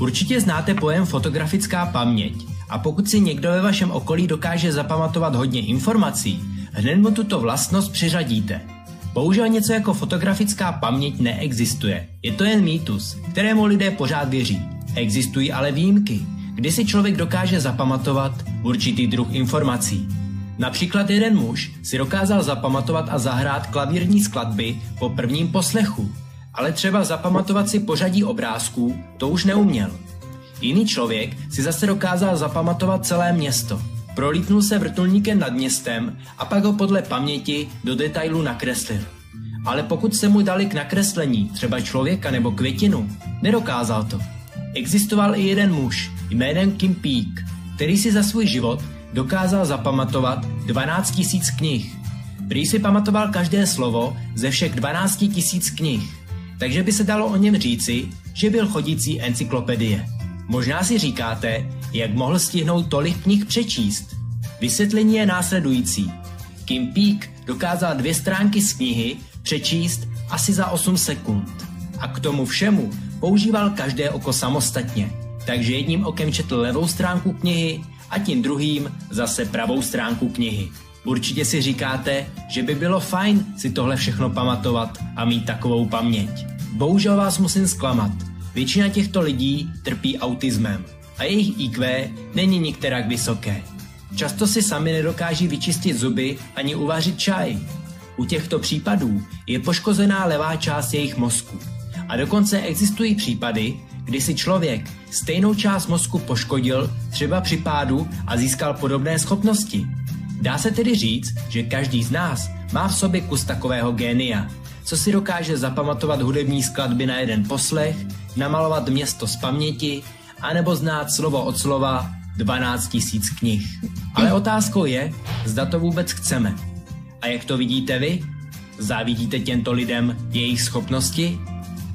Určitě znáte pojem fotografická paměť a pokud si někdo ve vašem okolí dokáže zapamatovat hodně informací, hned mu tuto vlastnost přiřadíte. Bohužel něco jako fotografická paměť neexistuje. Je to jen mýtus, kterému lidé pořád věří. Existují ale výjimky, kdy si člověk dokáže zapamatovat určitý druh informací. Například jeden muž si dokázal zapamatovat a zahrát klavírní skladby po prvním poslechu, ale třeba zapamatovat si pořadí obrázků, to už neuměl. Jiný člověk si zase dokázal zapamatovat celé město. Prolítnul se vrtulníkem nad městem a pak ho podle paměti do detailu nakreslil. Ale pokud se mu dali k nakreslení třeba člověka nebo květinu, nedokázal to. Existoval i jeden muž jménem Kim Peek, který si za svůj život dokázal zapamatovat 12 000 knih. Prý si pamatoval každé slovo ze všech 12 000 knih takže by se dalo o něm říci, že byl chodící encyklopedie. Možná si říkáte, jak mohl stihnout tolik knih přečíst. Vysvětlení je následující. Kim Peek dokázal dvě stránky z knihy přečíst asi za 8 sekund. A k tomu všemu používal každé oko samostatně. Takže jedním okem četl levou stránku knihy a tím druhým zase pravou stránku knihy. Určitě si říkáte, že by bylo fajn si tohle všechno pamatovat a mít takovou paměť. Bohužel vás musím zklamat. Většina těchto lidí trpí autismem a jejich IQ není nikterak vysoké. Často si sami nedokáží vyčistit zuby ani uvařit čaj. U těchto případů je poškozená levá část jejich mozku. A dokonce existují případy, kdy si člověk stejnou část mozku poškodil třeba při pádu a získal podobné schopnosti. Dá se tedy říct, že každý z nás má v sobě kus takového génia, co si dokáže zapamatovat hudební skladby na jeden poslech, namalovat město z paměti, anebo znát slovo od slova 12 tisíc knih. Ale otázkou je, zda to vůbec chceme. A jak to vidíte vy? Závidíte těmto lidem jejich schopnosti?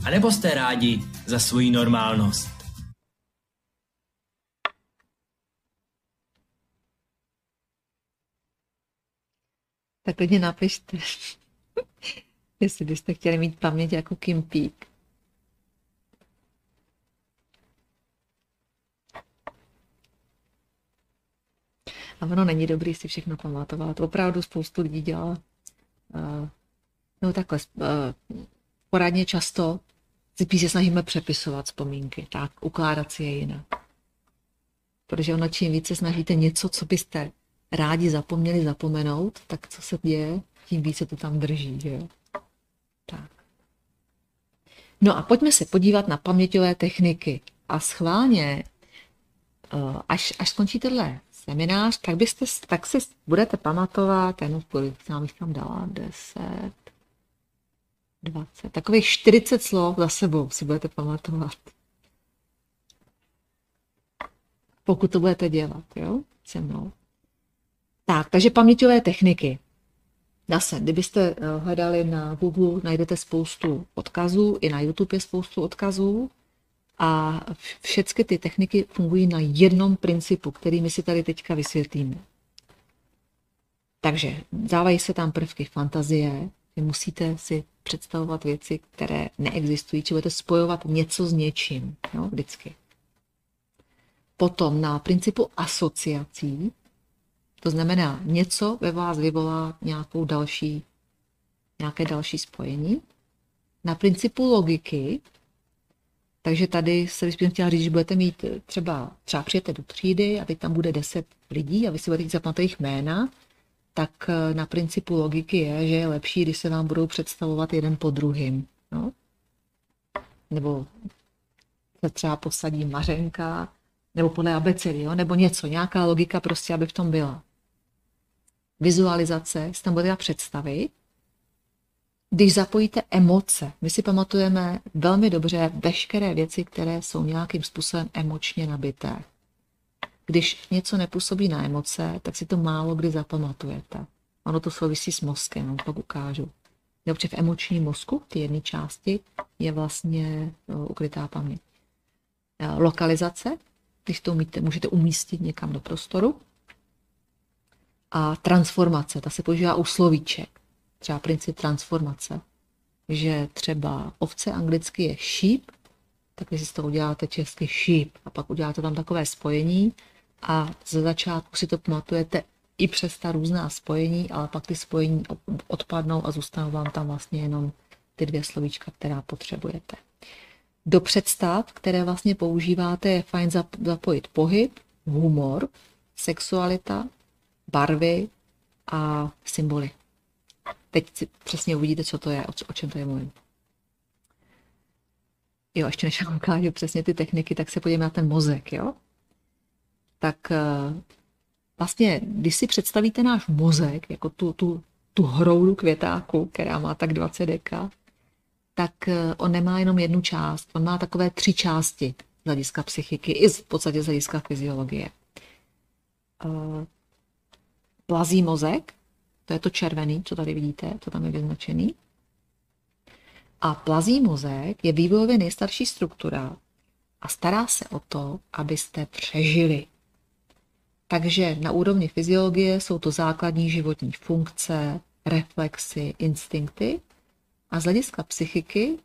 A nebo jste rádi za svoji normálnost? Tak klidně napište, jestli byste chtěli mít paměť jako Kim Peek. A ono není dobrý si všechno pamatovat. Opravdu spoustu lidí dělá uh, no takhle, uh, poradně často si se snažíme přepisovat vzpomínky, tak ukládat si je jinak. Protože ono čím více snažíte něco, co byste rádi zapomněli zapomenout, tak co se děje, tím více to tam drží, že. Tak. No a pojďme se podívat na paměťové techniky. A schválně, eh, až, až skončí tenhle seminář, tak, byste, tak si budete pamatovat, jenom kolik já bych tam dala, 10, 20, takových 40 slov za sebou si budete pamatovat. Pokud to budete dělat, jo, se mnou. Tak, takže paměťové techniky. Zase, kdybyste eh, hledali na Google, najdete spoustu odkazů, i na YouTube je spoustu odkazů a všechny ty techniky fungují na jednom principu, který my si tady teďka vysvětlíme. Takže dávají se tam prvky fantazie, vy musíte si představovat věci, které neexistují, či budete spojovat něco s něčím, jo, vždycky. Potom na principu asociací, to znamená, něco ve vás vyvolá nějakou další, nějaké další spojení. Na principu logiky, takže tady se bych chtěla říct, že budete mít třeba, třeba přijete do třídy a teď tam bude 10 lidí a vy si budete zapamatovat jejich jména, tak eh, na principu logiky je, že je lepší, když se vám budou představovat jeden po druhým. No? Nebo se třeba posadí Mařenka, nebo podle abecedy, jo? nebo něco, nějaká logika prostě, aby v tom byla. Vizualizace si tam bude představit. Když zapojíte emoce, my si pamatujeme velmi dobře veškeré věci, které jsou nějakým způsobem emočně nabité. Když něco nepůsobí na emoce, tak si to málo kdy zapamatujete. Ono to souvisí s mozkem, on pak ukážu. Dobře, v emočním mozku, ty jedné části, je vlastně no, ukrytá paměť. Eh, lokalizace, když to umíte, můžete umístit někam do prostoru. A transformace, ta se používá u slovíček. Třeba princip transformace, že třeba ovce anglicky je sheep, tak když si to uděláte česky sheep a pak uděláte tam takové spojení, a ze začátku si to pamatujete i přes ta různá spojení, ale pak ty spojení odpadnou a zůstanou vám tam vlastně jenom ty dvě slovíčka, která potřebujete. Do představ, které vlastně používáte, je fajn zapojit pohyb, humor, sexualita, barvy a symboly. Teď si přesně uvidíte, co to je, o čem to je mluvím. Jo, ještě než vám ukážu přesně ty techniky, tak se podívejme na ten mozek, jo? tak eh, vlastně, když si představíte náš mozek, jako tu, tu, tu hroudu květáku, která má tak 20 deka, tak eh, on nemá jenom jednu část, on má takové tři části z hlediska psychiky i v podstatě z hlediska fyziologie. Eh, plazí mozek, to je to červený, co tady vidíte, to tam je vyznačený. A plazí mozek je vývojově nejstarší struktura a stará se o to, abyste přežili. Takže na úrovni fyziologie jsou to základní životní funkce, reflexy, instinkty. A z hlediska psychiky,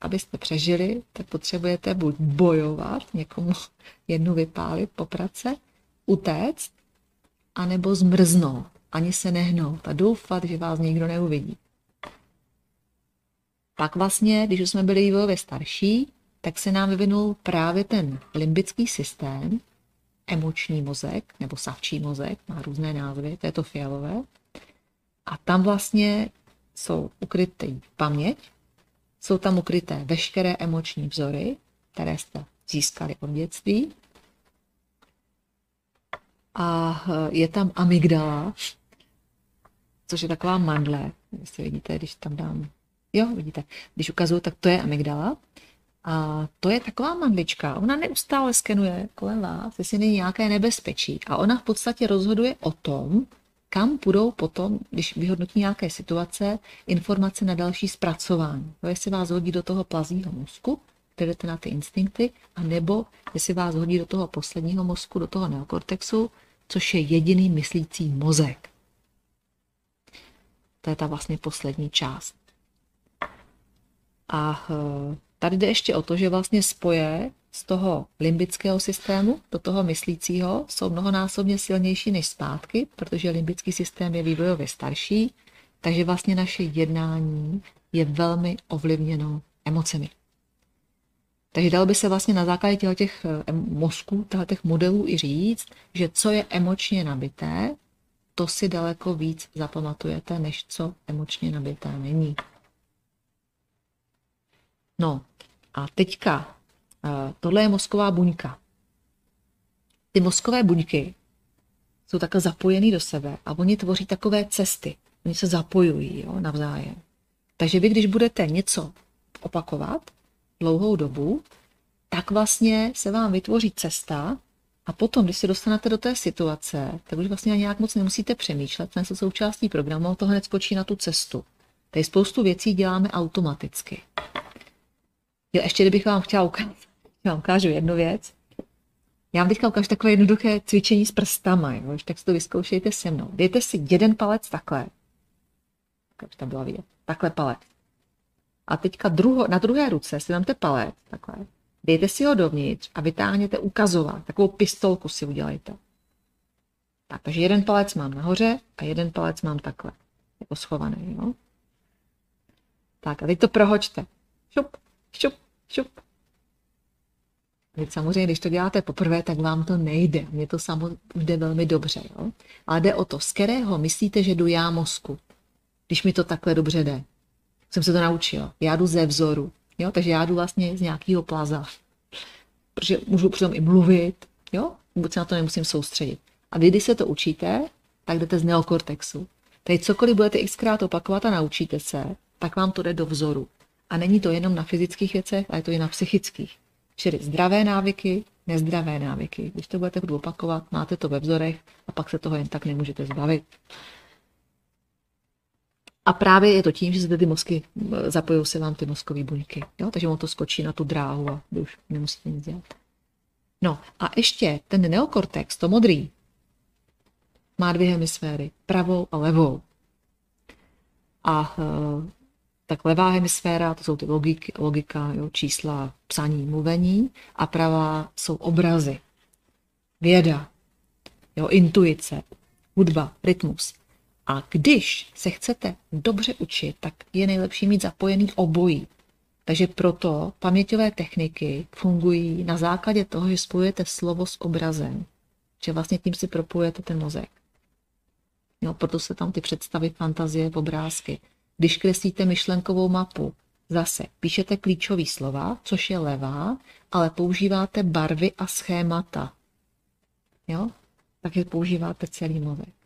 abyste přežili, tak potřebujete buď bojovat, někomu jednu vypálit po prace, utéct, anebo zmrznout, ani se nehnout a doufat, že vás nikdo neuvidí. Pak vlastně, když jsme byli vývojově starší, tak se nám vyvinul právě ten limbický systém, emoční mozek nebo savčí mozek, má různé názvy, to je to fialové. A tam vlastně jsou ukrytý paměť, jsou tam ukryté veškeré emoční vzory, které jste získali od dětství. A je tam amygdala, což je taková mandle, jestli vidíte, když tam dám, jo, vidíte, když ukazuju, tak to je amygdala. A to je taková mandlička, ona neustále skenuje kolem vás, jestli není nějaké nebezpečí. A ona v podstatě rozhoduje o tom, kam půjdou potom, když vyhodnotí nějaké situace, informace na další zpracování. No, jestli vás hodí do toho plazího mozku, jdete na ty instinkty, a nebo jestli vás hodí do toho posledního mozku, do toho neokortexu, což je jediný myslící mozek. To je ta vlastně poslední část. A eh, Tady jde ještě o to, že vlastně spoje z toho limbického systému do toho myslícího jsou mnohonásobně silnější než zpátky, protože limbický systém je vývojově starší, takže vlastně naše jednání je velmi ovlivněno emocemi. Takže dalo by se vlastně na základě těch eh, mozků, těch modelů i říct, že co je emočně nabité, to si daleko víc zapamatujete, než co emočně nabité není. No a teďka, eh, tohle je mozková buňka. Ty mozkové buňky jsou takhle zapojený do sebe a oni tvoří takové cesty. Oni se zapojují jo, navzájem. Takže vy, když budete něco opakovat dlouhou dobu, tak vlastně se vám vytvoří cesta a potom, když se dostanete do té situace, tak už vlastně nějak moc nemusíte přemýšlet, ten se součástí programu, to hned skočí na tu cestu. Tady spoustu věcí děláme automaticky. Jo, ještě kdybych vám chtěla ukázat, já vám ukážu jednu věc. Já vám teďka ukážu takové jednoduché cvičení s prstama, jo? tak si to vyzkoušejte se mnou. Dejte si jeden palec takhle. Tak tam byla vidět. Takhle palec. A teďka druho, na druhé ruce si dáte palec, takhle. Dejte si ho dovnitř a vytáhněte ukazovat. Takovou pistolku si udělejte. Tak, takže jeden palec mám nahoře a jeden palec mám takhle. Jako schovaný, jo? Tak a teď to prohoďte. Šup, šup, šup. Teď samozřejmě, když to děláte poprvé, tak vám to nejde. Mně to samo jde velmi dobře. Jo? Ale jde o to, z kterého myslíte, že jdu já mozku, když mi to takhle dobře jde. Jsem se to naučila. Já jdu ze vzoru. Jo? Takže já jdu vlastně z nějakého plaza. Protože můžu přitom i mluvit. Jo? Vůbec se na to nemusím soustředit. A vy, když se to učíte, tak jdete z neokortexu. Teď cokoliv budete xkrát opakovat a naučíte se, tak vám to jde do vzoru. A není to jenom na fyzických věcech, ale je to i na psychických. Čili zdravé návyky, nezdravé návyky. Když to budete opakovat, máte to ve vzorech a pak se toho jen tak nemůžete zbavit. A právě je to tím, že zde ty mozky, zapojují se vám ty mozkové buňky. Jo? Takže on to skočí na tu dráhu a vy už nemusíte nic dělat. No a ještě ten neokortex, to modrý, má dvě hemisféry, pravou a levou. A e, tak levá hemisféra, to jsou ty logiky, logika, jo, čísla, psaní, mluvení a pravá jsou obrazy, věda, jo, intuice, hudba, rytmus. A když se chcete dobře učit, tak je nejlepší mít zapojený obojí. Takže proto paměťové techniky fungují na základě toho, že spojujete slovo s obrazem. Že vlastně tím si propojujete ten mozek. Jo, proto se tam ty představy, fantazie, obrázky. Když kreslíte myšlenkovou mapu, zase píšete klíčový slova, což je levá, ale používáte barvy a schémata. Jo? Takže používáte celý mozek.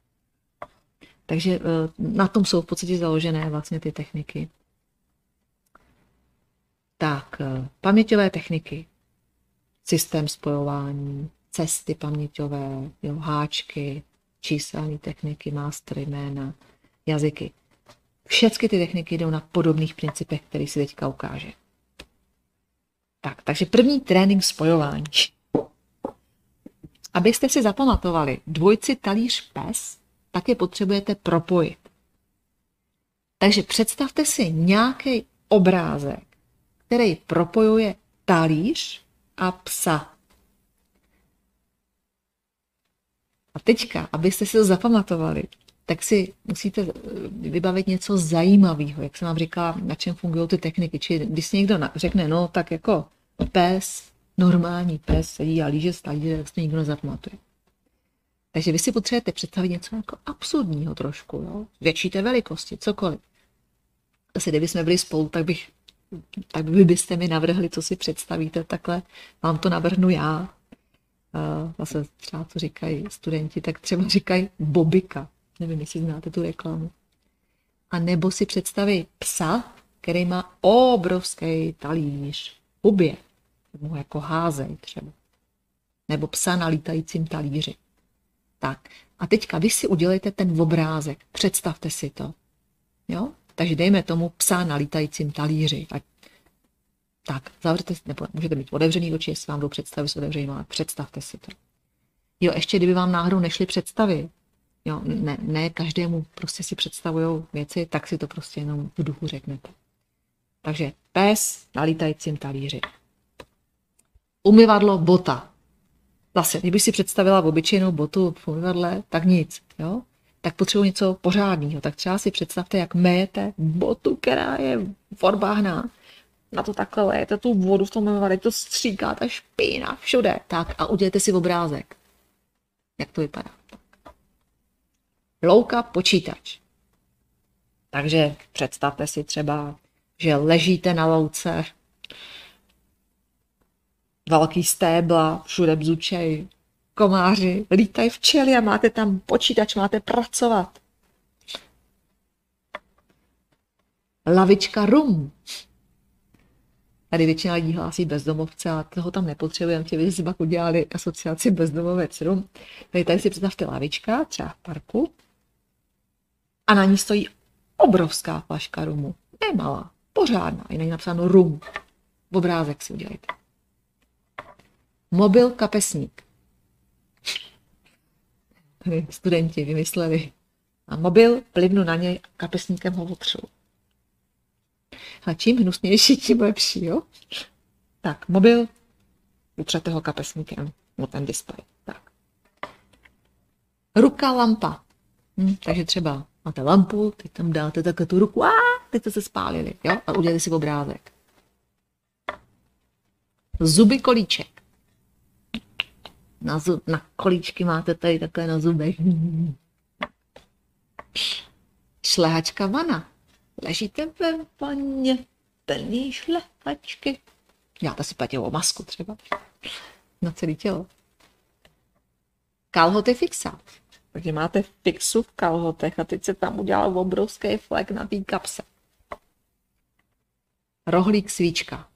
Takže eh, na tom jsou v podstatě založené vlastně ty techniky. Tak, eh, paměťové techniky, systém spojování, cesty paměťové, jo, háčky, číselné techniky, master jména, jazyky. Všechny ty techniky jdou na podobných principech, který si teďka ukáže. Tak, takže první trénink spojování. Abyste si zapamatovali dvojci talíř pes, tak je potřebujete propojit. Takže představte si nějaký obrázek, který propojuje talíř a psa. A teďka, abyste si to zapamatovali, tak si musíte eh, vybavit něco zajímavého, jak jsem vám říkala, na čem fungují ty techniky. Či když si někdo řekne, no tak jako pes, normální pes sedí a líže stadí, tak to nikdo nezapamatuje. Takže vy si potřebujete představit něco jako absurdního trošku, jo? větší té velikosti, cokoliv. Zase, kdyby jsme byli spolu, tak bych tak vy byste mi navrhli, co si představíte, takhle vám to navrhnu já. Zase třeba, co říkají studenti, tak třeba říkají bobika. Nevím, jestli znáte tu reklamu. A nebo si představí psa, který má obrovský talíř, huby, nebo jako házej třeba. Nebo psa na lítajícím talíři. Tak. A teďka vy si udělejte ten obrázek. Představte si to. Jo? Takže dejme tomu psa na lítajícím talíři. Tak, tak zavřete, nebo můžete mít otevřený oči, jestli vám jdou představy s otevřeným, ale představte si to. Jo, ještě kdyby vám náhodou nešly představy, jo, ne, ne každému prostě si představují věci, tak si to prostě jenom v duchu řeknete. Takže pes na lítajícím talíři. Umyvadlo bota. Zase, kdyby si představila v obyčejnou botu v umyvadle, tak nic, jo? Tak potřebuji něco pořádného. Tak třeba si představte, jak méjete botu, která je odbáhná. Na to takhle lejete tu vodu v tom umyvadle, to stříká ta špína všude. Tak a udělejte si obrázek. Jak to vypadá? Louka počítač. Takže představte si třeba, že ležíte na louce, velký stébla, všude bzučej, komáři, lítají včely a máte tam počítač, máte pracovat. Lavička rum. Tady většina lidí hlásí bezdomovce, ale toho tam nepotřebujeme, tě si pak udělali asociaci bezdomovec rum. Tady, tady si představte lavička, třeba v parku, a na ní stojí obrovská flaška rumu. Ne malá, pořádná, je na ní napsáno rum. Obrázek si udělejte. Mobil kapesník. Tady studenti vymysleli. A mobil, plivnu na něj, kapesníkem ho otřu. A čím hnusnější, tím lepší, jo? Tak, mobil, utřete ho kapesníkem, no ten displej. Tak. Ruka, lampa. Hm, takže třeba máte lampu, teď tam dáte takhle tu ruku, a teď jste se spálili, jo? A udělali si obrázek. Zuby kolíček. Na, zub, na kolíčky máte tady takhle na zubech. Šlehačka vana. Ležíte ve vaně, plný šlehačky. Děláte si patěvou masku třeba. Na celé tělo. Kalhoty fixa. Takže máte fixu v kalhotech a teď se tam udělal obrovský flek na té kapse. Rohlík svíčka.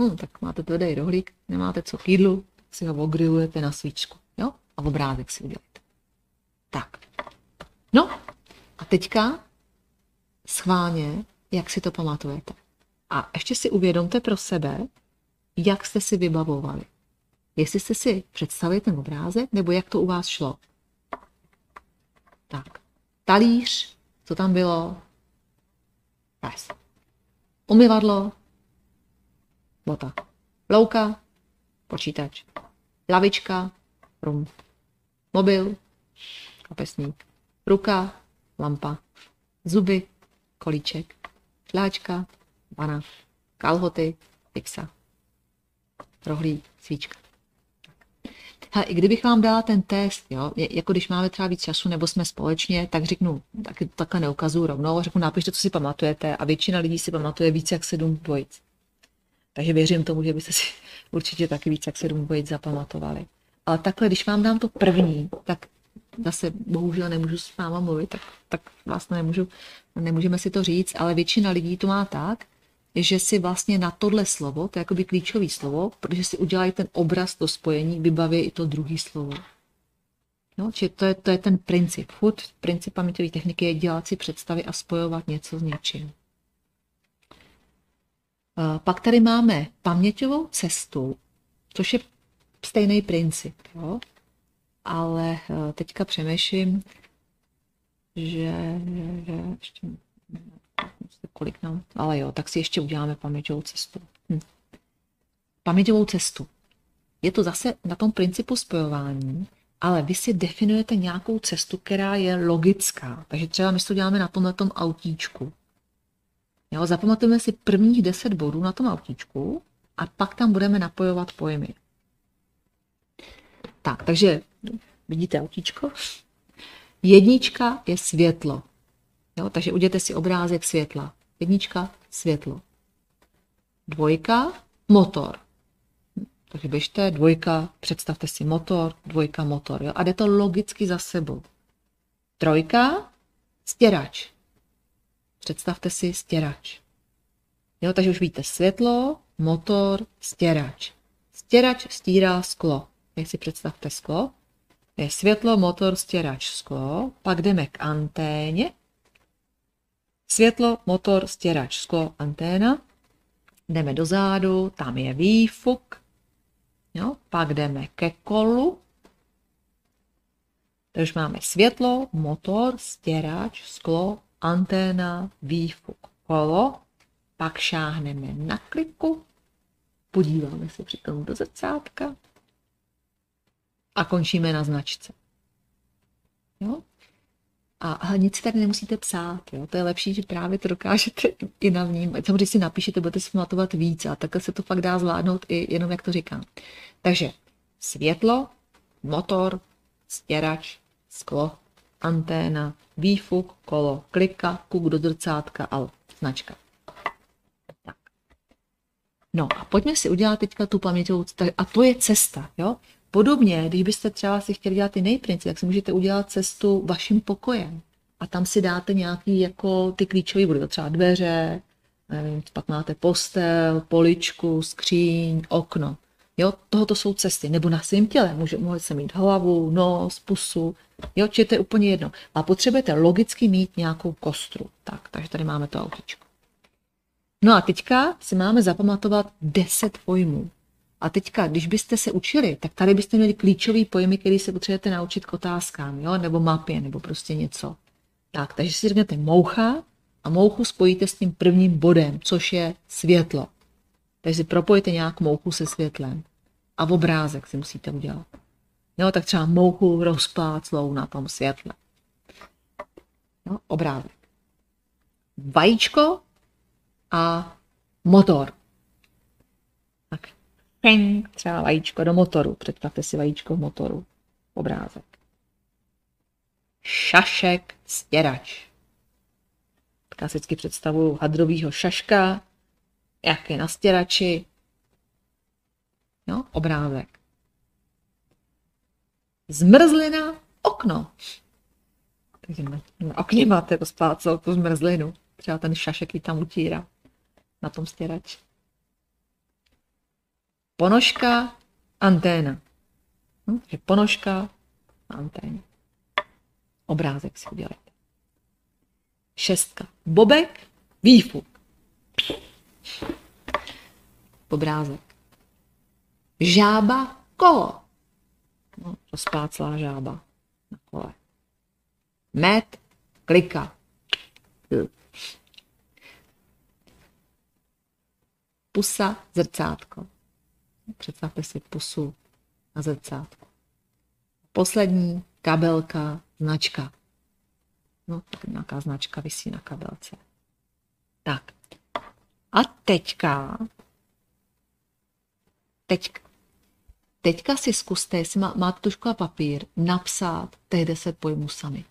Hm, tak máte tvrdý rohlík, nemáte co k jídlu, si ho ogrilujete na svíčku. Jo? A obrázek si udělejte. Tak. No, a teďka schválně, jak si to pamatujete. A ještě si uvědomte pro sebe, jak jste si vybavovali. Jestli jste si představili ten obrázek, nebo jak to u vás šlo. Tak, talíř, co tam bylo? Pes. Umyvadlo, bota. Louka, počítač. Lavička, rum. Mobil, kapesník. Ruka, lampa. Zuby, kolíček. Tláčka, vana. Kalhoty, fixa. Rohlík, svíčka. Hele, i kdybych vám dala ten test, jo, jako když máme třeba víc času nebo jsme společně, tak řeknu, tak, takhle neukazuju rovnou, řeknu, napište, co si pamatujete a většina lidí si pamatuje víc jak sedm dvojic. Takže věřím tomu, že byste si určitě taky víc jak sedm dvojic zapamatovali. Ale takhle, když vám dám to první, tak zase bohužel nemůžu s váma mluvit, tak, tak vlastně nemůžu, nemůžeme si to říct, ale většina lidí to má tak, že si vlastně na tohle slovo, to je jakoby klíčové slovo, protože si udělají ten obraz, to spojení, vybaví i to druhé slovo. No, či to je, to je ten princip. Furt princip paměťové techniky je dělat si představy a spojovat něco s něčím. Pak tady máme paměťovou cestu, což je stejný princip, jo? ale eh, teďka přemýšlím, že, že, že ještě kolik nám, ale jo, tak si ještě uděláme paměťovou cestu. Hm. Paměťovou cestu. Je to zase na tom principu spojování, ale vy si definujete nějakou cestu, která je logická. Takže třeba my to děláme na tomhle tom autíčku. Jo, zapamatujeme si prvních 10 bodů na tom autíčku a pak tam budeme napojovat pojmy. Tak, takže vidíte autíčko? Jednička je světlo. Jo, takže udělejte si obrázek světla. Jednička, světlo. Dvojka, motor. Takže běžte, dvojka, představte si motor, dvojka, motor. Jo? A jde to logicky za sebou. Trojka, stěrač. Představte si stěrač. Jo, takže už víte světlo, motor, stěrač. Stěrač stírá sklo. Jak si představte sklo? Je světlo, motor, stěrač, sklo. Pak jdeme k anténě. Světlo, motor, stěrač, sklo, anténa. Jdeme dozadu, tam je výfuk. Jo, pak jdeme ke kolu. Takže máme světlo, motor, stěrač, sklo, anténa, výfuk, kolo. Pak šáhneme na kliku, podíváme se přitom do zrcátka a končíme na značce. Jo? A nic si tady nemusíte psát, jo? to je lepší, že právě to dokážete i na vním. Samozřejmě si napíšete, budete si pamatovat víc a takhle se to pak dá zvládnout i jenom, jak to říkám. Takže světlo, motor, stěrač, sklo, anténa, výfuk, kolo, klika, kuk do zrcátka a značka. Tak. No a pojďme si udělat teďka tu paměťovou, a to je cesta, jo? Podobně, když byste třeba si chtěli dělat jiný princip, tak si můžete udělat cestu vaším pokojem. A tam si dáte nějaký jako ty klíčové body, třeba dveře, nevím, pak máte postel, poličku, skříň, okno. Jo, tohoto jsou cesty. Nebo na svém těle. Může, můžete mít hlavu, nos, pusu. Jo, či to je úplně jedno. A potřebujete logicky mít nějakou kostru. Tak, takže tady máme to autíčko. No a teďka si máme zapamatovat 10 pojmů. A teďka, když byste se učili, tak tady byste měli klíčový pojmy, který se potřebujete naučit k otázkám, jo? nebo mapě, nebo prostě něco. Tak, takže si řeknete moucha a mouchu spojíte s tím prvním bodem, což je světlo. Takže si propojíte nějak mouchu se světlem. A v obrázek si musíte udělat. Jo, tak třeba mouchu rozpláclou na tom světle. Jo, obrázek. Vajíčko a motor. Tak ping, třeba vajíčko do motoru. Představte si vajíčko v motoru. Obrázek. Šašek stěrač. Klasicky představuju hadrovýho šaška, jak je na stěrači. Jo, obrázek. Zmrzlina, okno. Takže na, na okně máte rozplácel tu zmrzlinu. Třeba ten šašek ji tam utírá na tom stěrači. Ponožka, anténa. Hm? Takže ponožka anténa. Obrázek si udělejte. Šestka. Bobek, výfuk. Obrázek. Žába, kolo. No, rozpláclá žába na kole. Met, klika. Pusa, zrcátko. Představte si pusu na zrcátku. Poslední kabelka, značka. No, tak nějaká značka vysí na kabelce. Tak. A teďka, teď, teďka si zkuste, jestli má, máte tušku a papír, napsat těch deset pojmů sami.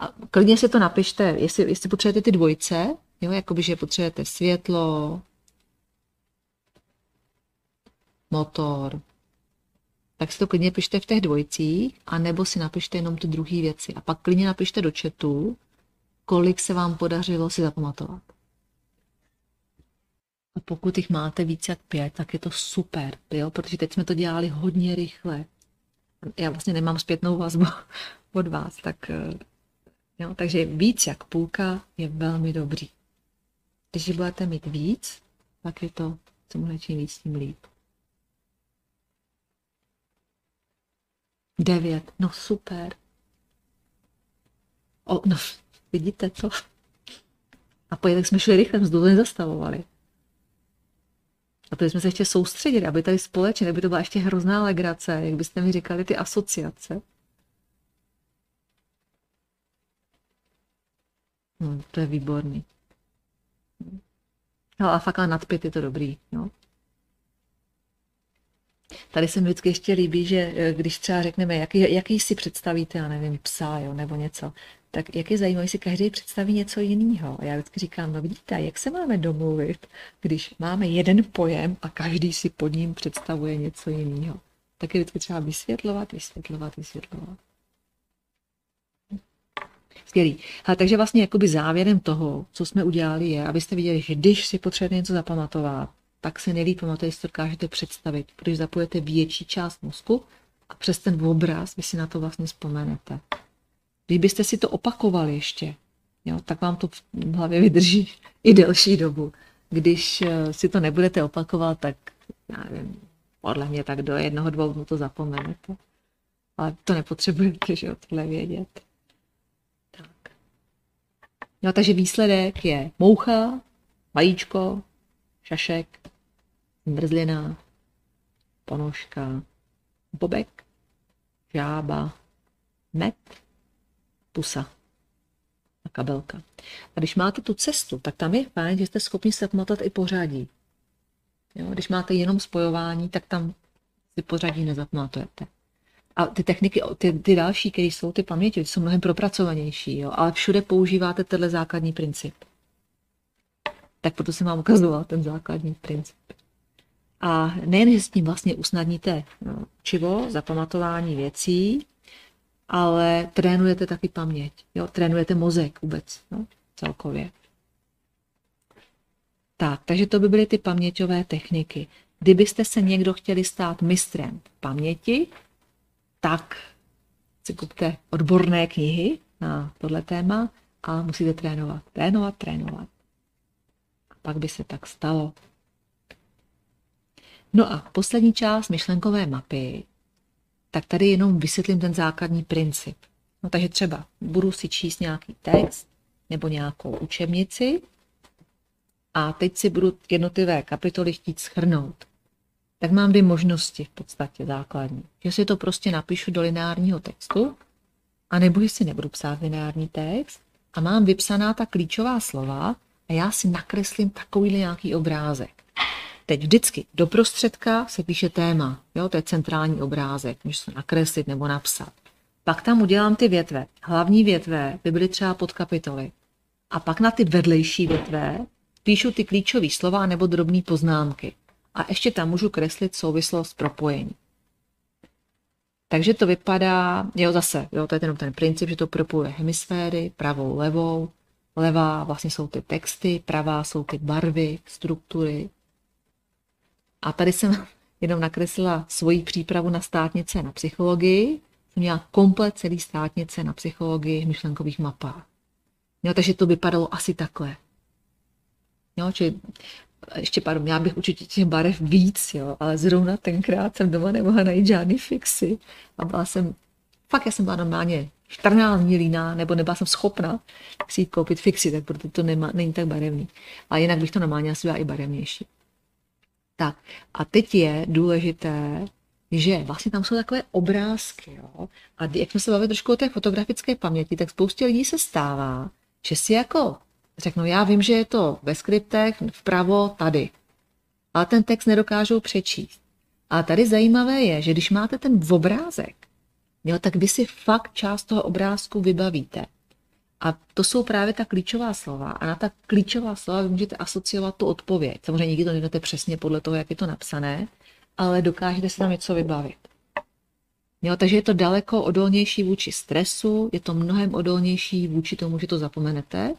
A klidně si to napište, jestli, jestli potřebujete ty dvojce, jo, jakoby, že potřebujete světlo, motor, tak si to klidně pište v těch dvojcích, anebo si napište jenom ty druhé věci. A pak klidně napište do chatu, kolik se vám podařilo si zapamatovat. A pokud jich máte víc jak pět, tak je to super, jo? protože teď jsme to dělali hodně rychle. Já vlastně nemám zpětnou vazbu od vás, tak eh, jo? takže víc jak půlka je velmi dobrý. Když budete mít víc, tak je to, co může čím víc, tím líp. Devět, no super. O, no, vidíte to? A pojď, jsme šli rychle, jsme to nezastavovali. A to jsme se ještě soustředili, aby tady společně, aby to byla ještě hrozná legrace, jak byste mi říkali, ty asociace. No, to je výborný. No, a fakt ale nad pět je to dobrý. Jo? Tady se mi vždycky ještě líbí, že eh, když třeba řekneme, jaký, jaký si představíte, já nevím, psa jo, nebo něco, tak jak je zajímavé, si každý představí něco jiného. A já vždycky říkám, no vidíte, jak se máme domluvit, když máme jeden pojem a každý si pod ním představuje něco jiného. Tak je vždycky třeba vysvětlovat, vysvětlovat, vysvětlovat. Skvělý. A takže vlastně jakoby závěrem toho, co jsme udělali, je, abyste viděli, že když si potřebujete něco zapamatovat, tak se nejlíp pamatuje, jestli to dokážete představit, protože zapojete větší část mozku a přes ten obraz vy si na to vlastně vzpomenete. Kdybyste si to opakovali ještě, jo, tak vám to v hlavě vydrží i delší dobu. Když eh, si to nebudete opakovat, tak já nevím, podle mě tak do jednoho, dvou dnů to zapomenete. Ale to nepotřebujete, že jo, tohle vědět. Tak. No, takže výsledek je moucha, vajíčko, šašek, zmrzlina, ponožka, bobek, žába, med, pusa a kabelka. A když máte tu cestu, tak tam je fajn, že jste schopni se pamatovat i pořadí. Jo? Když máte jenom spojování, tak tam si pořadí nezapamatujete. A ty techniky, ty, ty další, které jsou ty paměti, jsou mnohem propracovanější, jo? ale všude používáte tenhle základní princip. Tak proto jsem vám ukazoval ten základní princip. A nejen, že s tím vlastně usnadníte no, čivo, zapamatování věcí, ale trénujete taky paměť, jo? trénujete mozek vůbec no, celkově. Tak, takže to by byly ty paměťové techniky. Kdybyste se někdo chtěli stát mistrem v paměti, tak si kupte odborné knihy na tohle téma a musíte trénovat, trénovat, trénovat. A pak by se tak stalo. No a poslední část myšlenkové mapy, tak tady jenom vysvětlím ten základní princip. No takže třeba budu si číst nějaký text nebo nějakou učebnici a teď si budu jednotlivé kapitoly chtít schrnout. Tak mám dvě možnosti v podstatě základní. Že si to prostě napíšu do lineárního textu, anebo že si nebudu psát lineární text a mám vypsaná ta klíčová slova a já si nakreslím takovýhle nějaký obrázek. Teď vždycky do prostředka se píše téma, jo, to je centrální obrázek, můžu se nakreslit nebo napsat. Pak tam udělám ty větve. Hlavní větve by byly třeba pod kapitoly. A pak na ty vedlejší větve píšu ty klíčové slova nebo drobné poznámky. A ještě tam můžu kreslit souvislost propojení. Takže to vypadá, jo zase, jo, to je ten, ten princip, že to propojuje hemisféry, pravou, levou. Levá vlastně jsou ty texty, pravá jsou ty barvy, struktury. A tady jsem jenom nakreslila svoji přípravu na státnice na psychologii. Jsem měla komplet celý státnice na psychologii v myšlenkových mapách. Jo, takže to vypadalo asi takhle. Jo, či ještě pár, měla bych určitě těch barev víc, jo, ale zrovna tenkrát jsem doma nemohla najít žádný fixy a byla jsem, fakt já jsem byla normálně 14 dní líná, nebo nebyla jsem schopna si jít koupit fixy, tak proto to nemá, není tak barevný. A jinak bych to normálně asi byla i barevnější. Tak a teď je důležité, že vlastně tam jsou takové obrázky. Jo? A jak jsme se bavili trošku o té fotografické paměti, tak spoustě lidí se stává, že si jako řeknou, já vím, že je to ve skriptech, vpravo, tady. Ale ten text nedokážou přečíst. A tady zajímavé je, že když máte ten obrázek, jo, tak vy si fakt část toho obrázku vybavíte. A to jsou právě ta klíčová slova. A na ta klíčová slova vy můžete asociovat tu odpověď. Samozřejmě nikdy to nedáte přesně podle toho, jak je to napsané, ale dokážete si tam něco vybavit. Jo, takže je to daleko odolnější vůči stresu, je to mnohem odolnější vůči tomu, že to zapomenete.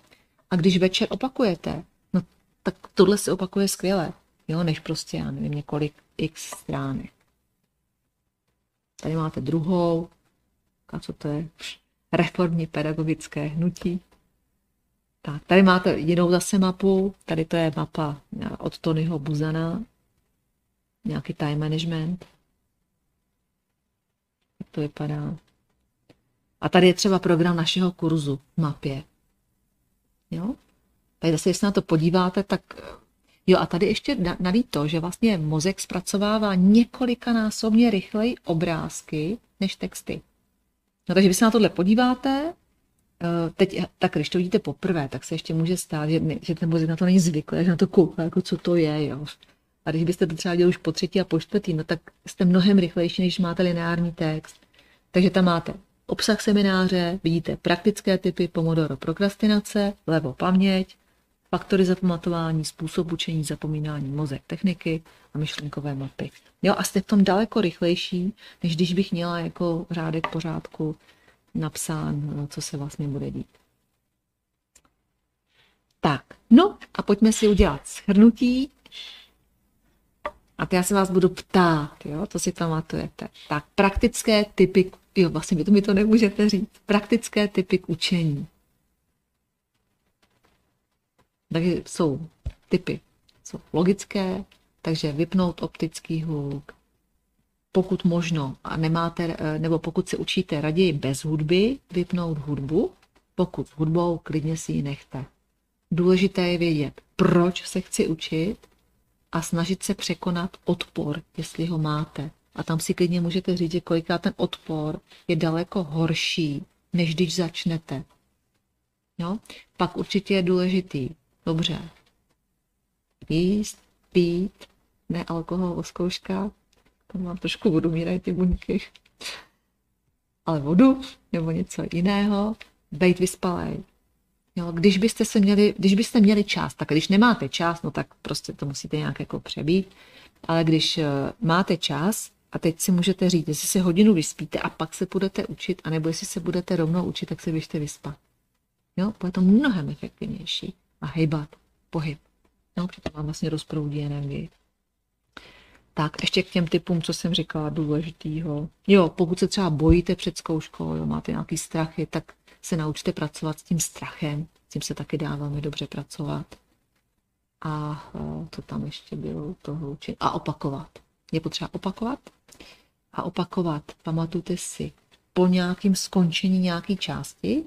A když večer opakujete, no tak tohle se opakuje skvěle, jo, než prostě, já nevím, několik x stránek. Tady máte druhou, a co to je? Reformní pedagogické hnutí. Tak, tady máte jinou zase mapu, tady to je mapa od Tonyho Buzana, nějaký time management. Jak to vypadá? A tady je třeba program našeho kurzu v mapě. Jo? Tady zase, jestli na to podíváte, tak jo, a tady ještě nadí to, že vlastně mozek zpracovává několikanásobně rychleji obrázky než texty. No takže když se na tohle podíváte, eh, teď, tak když to vidíte poprvé, tak se ještě může stát, že, že ten mozek na to není zvyklý, že na to kouká, jako co to je, jo. A když byste to třeba dělali už po třetí a po čtvrtý, no tak jste mnohem rychlejší, než máte lineární text. Takže tam máte obsah semináře, vidíte praktické typy Pomodoro prokrastinace, levo paměť, faktory zapamatování, způsob učení, zapomínání, mozek, techniky a myšlenkové mapy. Jo, a jste v tom daleko rychlejší, než když bych měla jako řádek pořádku napsán, co se vlastně bude dít. Tak, no a pojďme si udělat shrnutí. A já se vás budu ptát, jo, co si pamatujete. Tak, praktické typy, jo, vlastně vy to mi to nemůžete říct, praktické typy k učení. Takže jsou typy, jsou logické, takže vypnout optický hluk, pokud možno, a nemáte, nebo pokud se učíte raději bez hudby, vypnout hudbu, pokud s hudbou, klidně si ji nechte. Důležité je vědět, proč se chci učit a snažit se překonat odpor, jestli ho máte. A tam si klidně můžete říct, že kolikrát ten odpor je daleko horší, než když začnete. Jo? Pak určitě je důležitý Dobře. Jíst, pít, ne alkohol, zkouška. To mám trošku vodu, mírají ty buňky. Ale vodu nebo něco jiného, bejt vyspalej. Jo, když byste se měli, když byste měli čas, tak když nemáte čas, no tak prostě to musíte nějak jako přebít. Ale když eh, máte čas a teď si můžete říct, jestli se hodinu vyspíte a pak se budete učit, anebo jestli se budete rovnou učit, tak se běžte vyspat. Jo, bude to mnohem efektivnější a hejbat, pohyb. No, protože to vám vlastně rozproudí energii. Tak, ještě k těm typům, co jsem říkala, důležitýho. Jo, pokud se třeba bojíte před zkouškou, jo, máte nějaký strachy, tak se naučte pracovat s tím strachem. S tím se taky dá velmi dobře pracovat. A to tam ještě bylo toho učit. A opakovat. Je potřeba opakovat. A opakovat, pamatujte si, po nějakém skončení nějaké části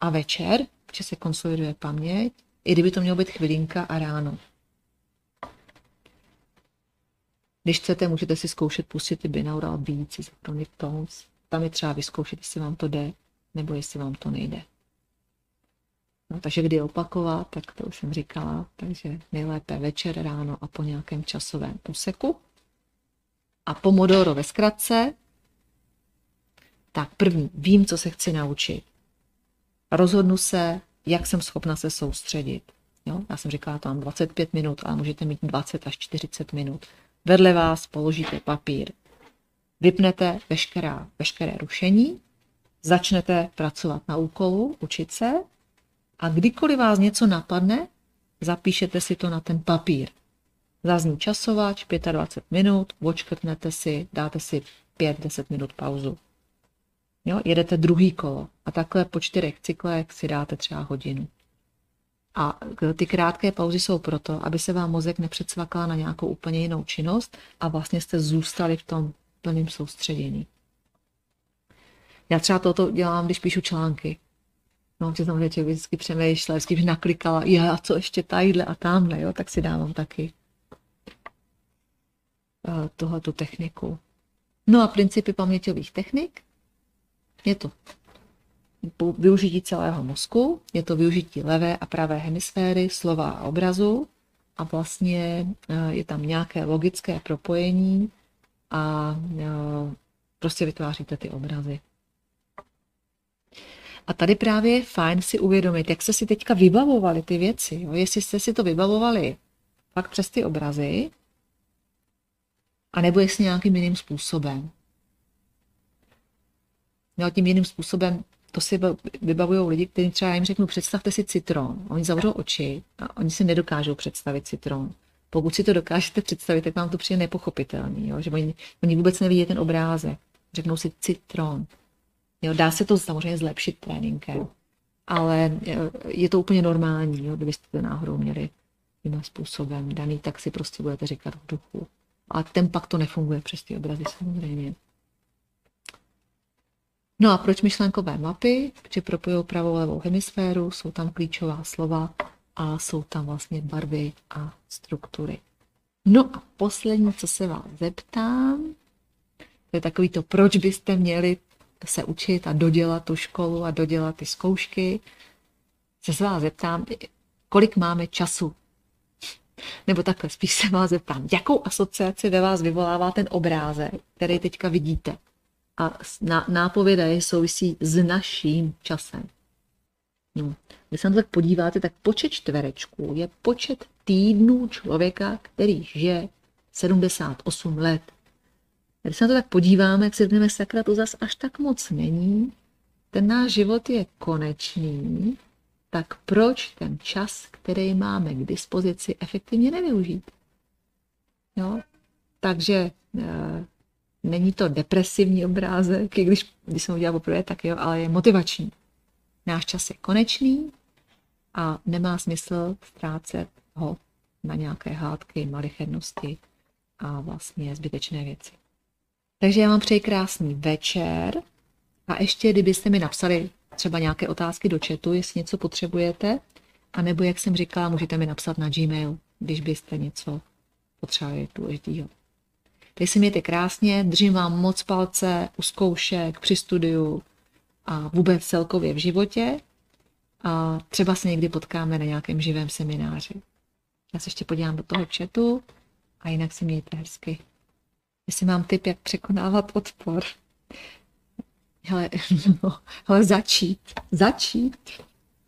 a večer, že se konsoliduje paměť, i kdyby to mělo být chvilinka a ráno. Když chcete, můžete si zkoušet pustit ty binaural beats, synchronic tones. Tam je třeba vyzkoušet, jestli vám to jde, nebo jestli vám to nejde. No, takže kdy opakovat, tak to už jsem říkala, takže nejlépe večer, ráno a po nějakém časovém úseku. A pomodoro ve zkratce, tak první, vím, co se chci naučit. Rozhodnu se, jak jsem schopna se soustředit. Jo? Já jsem říkala, to mám 25 minut, ale můžete mít 20 až 40 minut. Vedle vás položíte papír. Vypnete veškerá, veškeré rušení, začnete pracovat na úkolu, učit se a kdykoliv vás něco napadne, zapíšete si to na ten papír. Zazní časovač, 25 minut, očkrtnete si, dáte si 5-10 minut pauzu. Jo, jedete druhý kolo a takhle po čtyřech cyklech si dáte třeba hodinu. A ty krátké pauzy jsou proto, aby se vám mozek nepředsvakal na nějakou úplně jinou činnost a vlastně jste zůstali v tom plném soustředění. Já třeba toto dělám, když píšu články. No, že tam člověk vždycky přemýšlel, vždycky naklikala, já a co ještě tadyhle a tamhle, jo, tak si dávám taky uh, tuhletu techniku. No a principy paměťových technik je to využití celého mozku, je to využití levé a pravé hemisféry, slova a obrazu a vlastně eh, je tam nějaké logické propojení a eh, prostě vytváříte ty obrazy. A tady právě je fajn si uvědomit, jak jste si teďka vybavovali ty věci. Jo? Jestli jste si to vybavovali fakt přes ty obrazy, anebo jestli nějakým jiným způsobem. No, tím jiným způsobem to si vybavují lidi, kteří třeba jim řeknu, představte si citron. Oni zavřou oči a oni si nedokážou představit citron. Pokud si to dokážete představit, tak vám to přijde nepochopitelný, jo? že oni, oni vůbec nevidí ten obrázek. Řeknou si citron. Jo, dá se to samozřejmě zlepšit tréninkem, ale je to úplně normální, jo? kdybyste to náhodou měli jiným způsobem daný, tak si prostě budete říkat v duchu. A ten pak to nefunguje přes ty obrazy samozřejmě. No a proč myšlenkové mapy? Protože propojují pravou levou hemisféru, jsou tam klíčová slova a jsou tam vlastně barvy a struktury. No a poslední, co se vás zeptám, to je takový to, proč byste měli se učit a dodělat tu školu a dodělat ty zkoušky. Se vás zeptám, kolik máme času. Nebo takhle, spíš se vás zeptám, jakou asociaci ve vás vyvolává ten obrázek, který teďka vidíte a nápověda je souvisí s naším časem. No. Když se na to tak podíváte, tak počet čtverečků je počet týdnů člověka, který žije 78 let. Když se na to tak podíváme, jak si řekneme, sakra, to zas až tak moc není, ten náš život je konečný, tak proč ten čas, který máme k dispozici, efektivně nevyužít? Jo? Takže eh, Není to depresivní obrázek, i když, když jsem ho udělala poprvé, tak jo, ale je motivační. Náš čas je konečný a nemá smysl ztrácet ho na nějaké hádky, malichernosti a vlastně zbytečné věci. Takže já vám přeji krásný večer a ještě, kdybyste mi napsali třeba nějaké otázky do chatu, jestli něco potřebujete, a nebo jak jsem říkala, můžete mi napsat na Gmail, když byste něco potřebovali důležitého. Teď si mějte krásně, držím vám moc palce u zkoušek, při studiu a vůbec celkově v životě. A třeba se někdy potkáme na nějakém živém semináři. Já se ještě podívám do toho chatu a jinak si mějte hezky. Jestli mám tip, jak překonávat odpor. Hele, no, hele začít. Začít.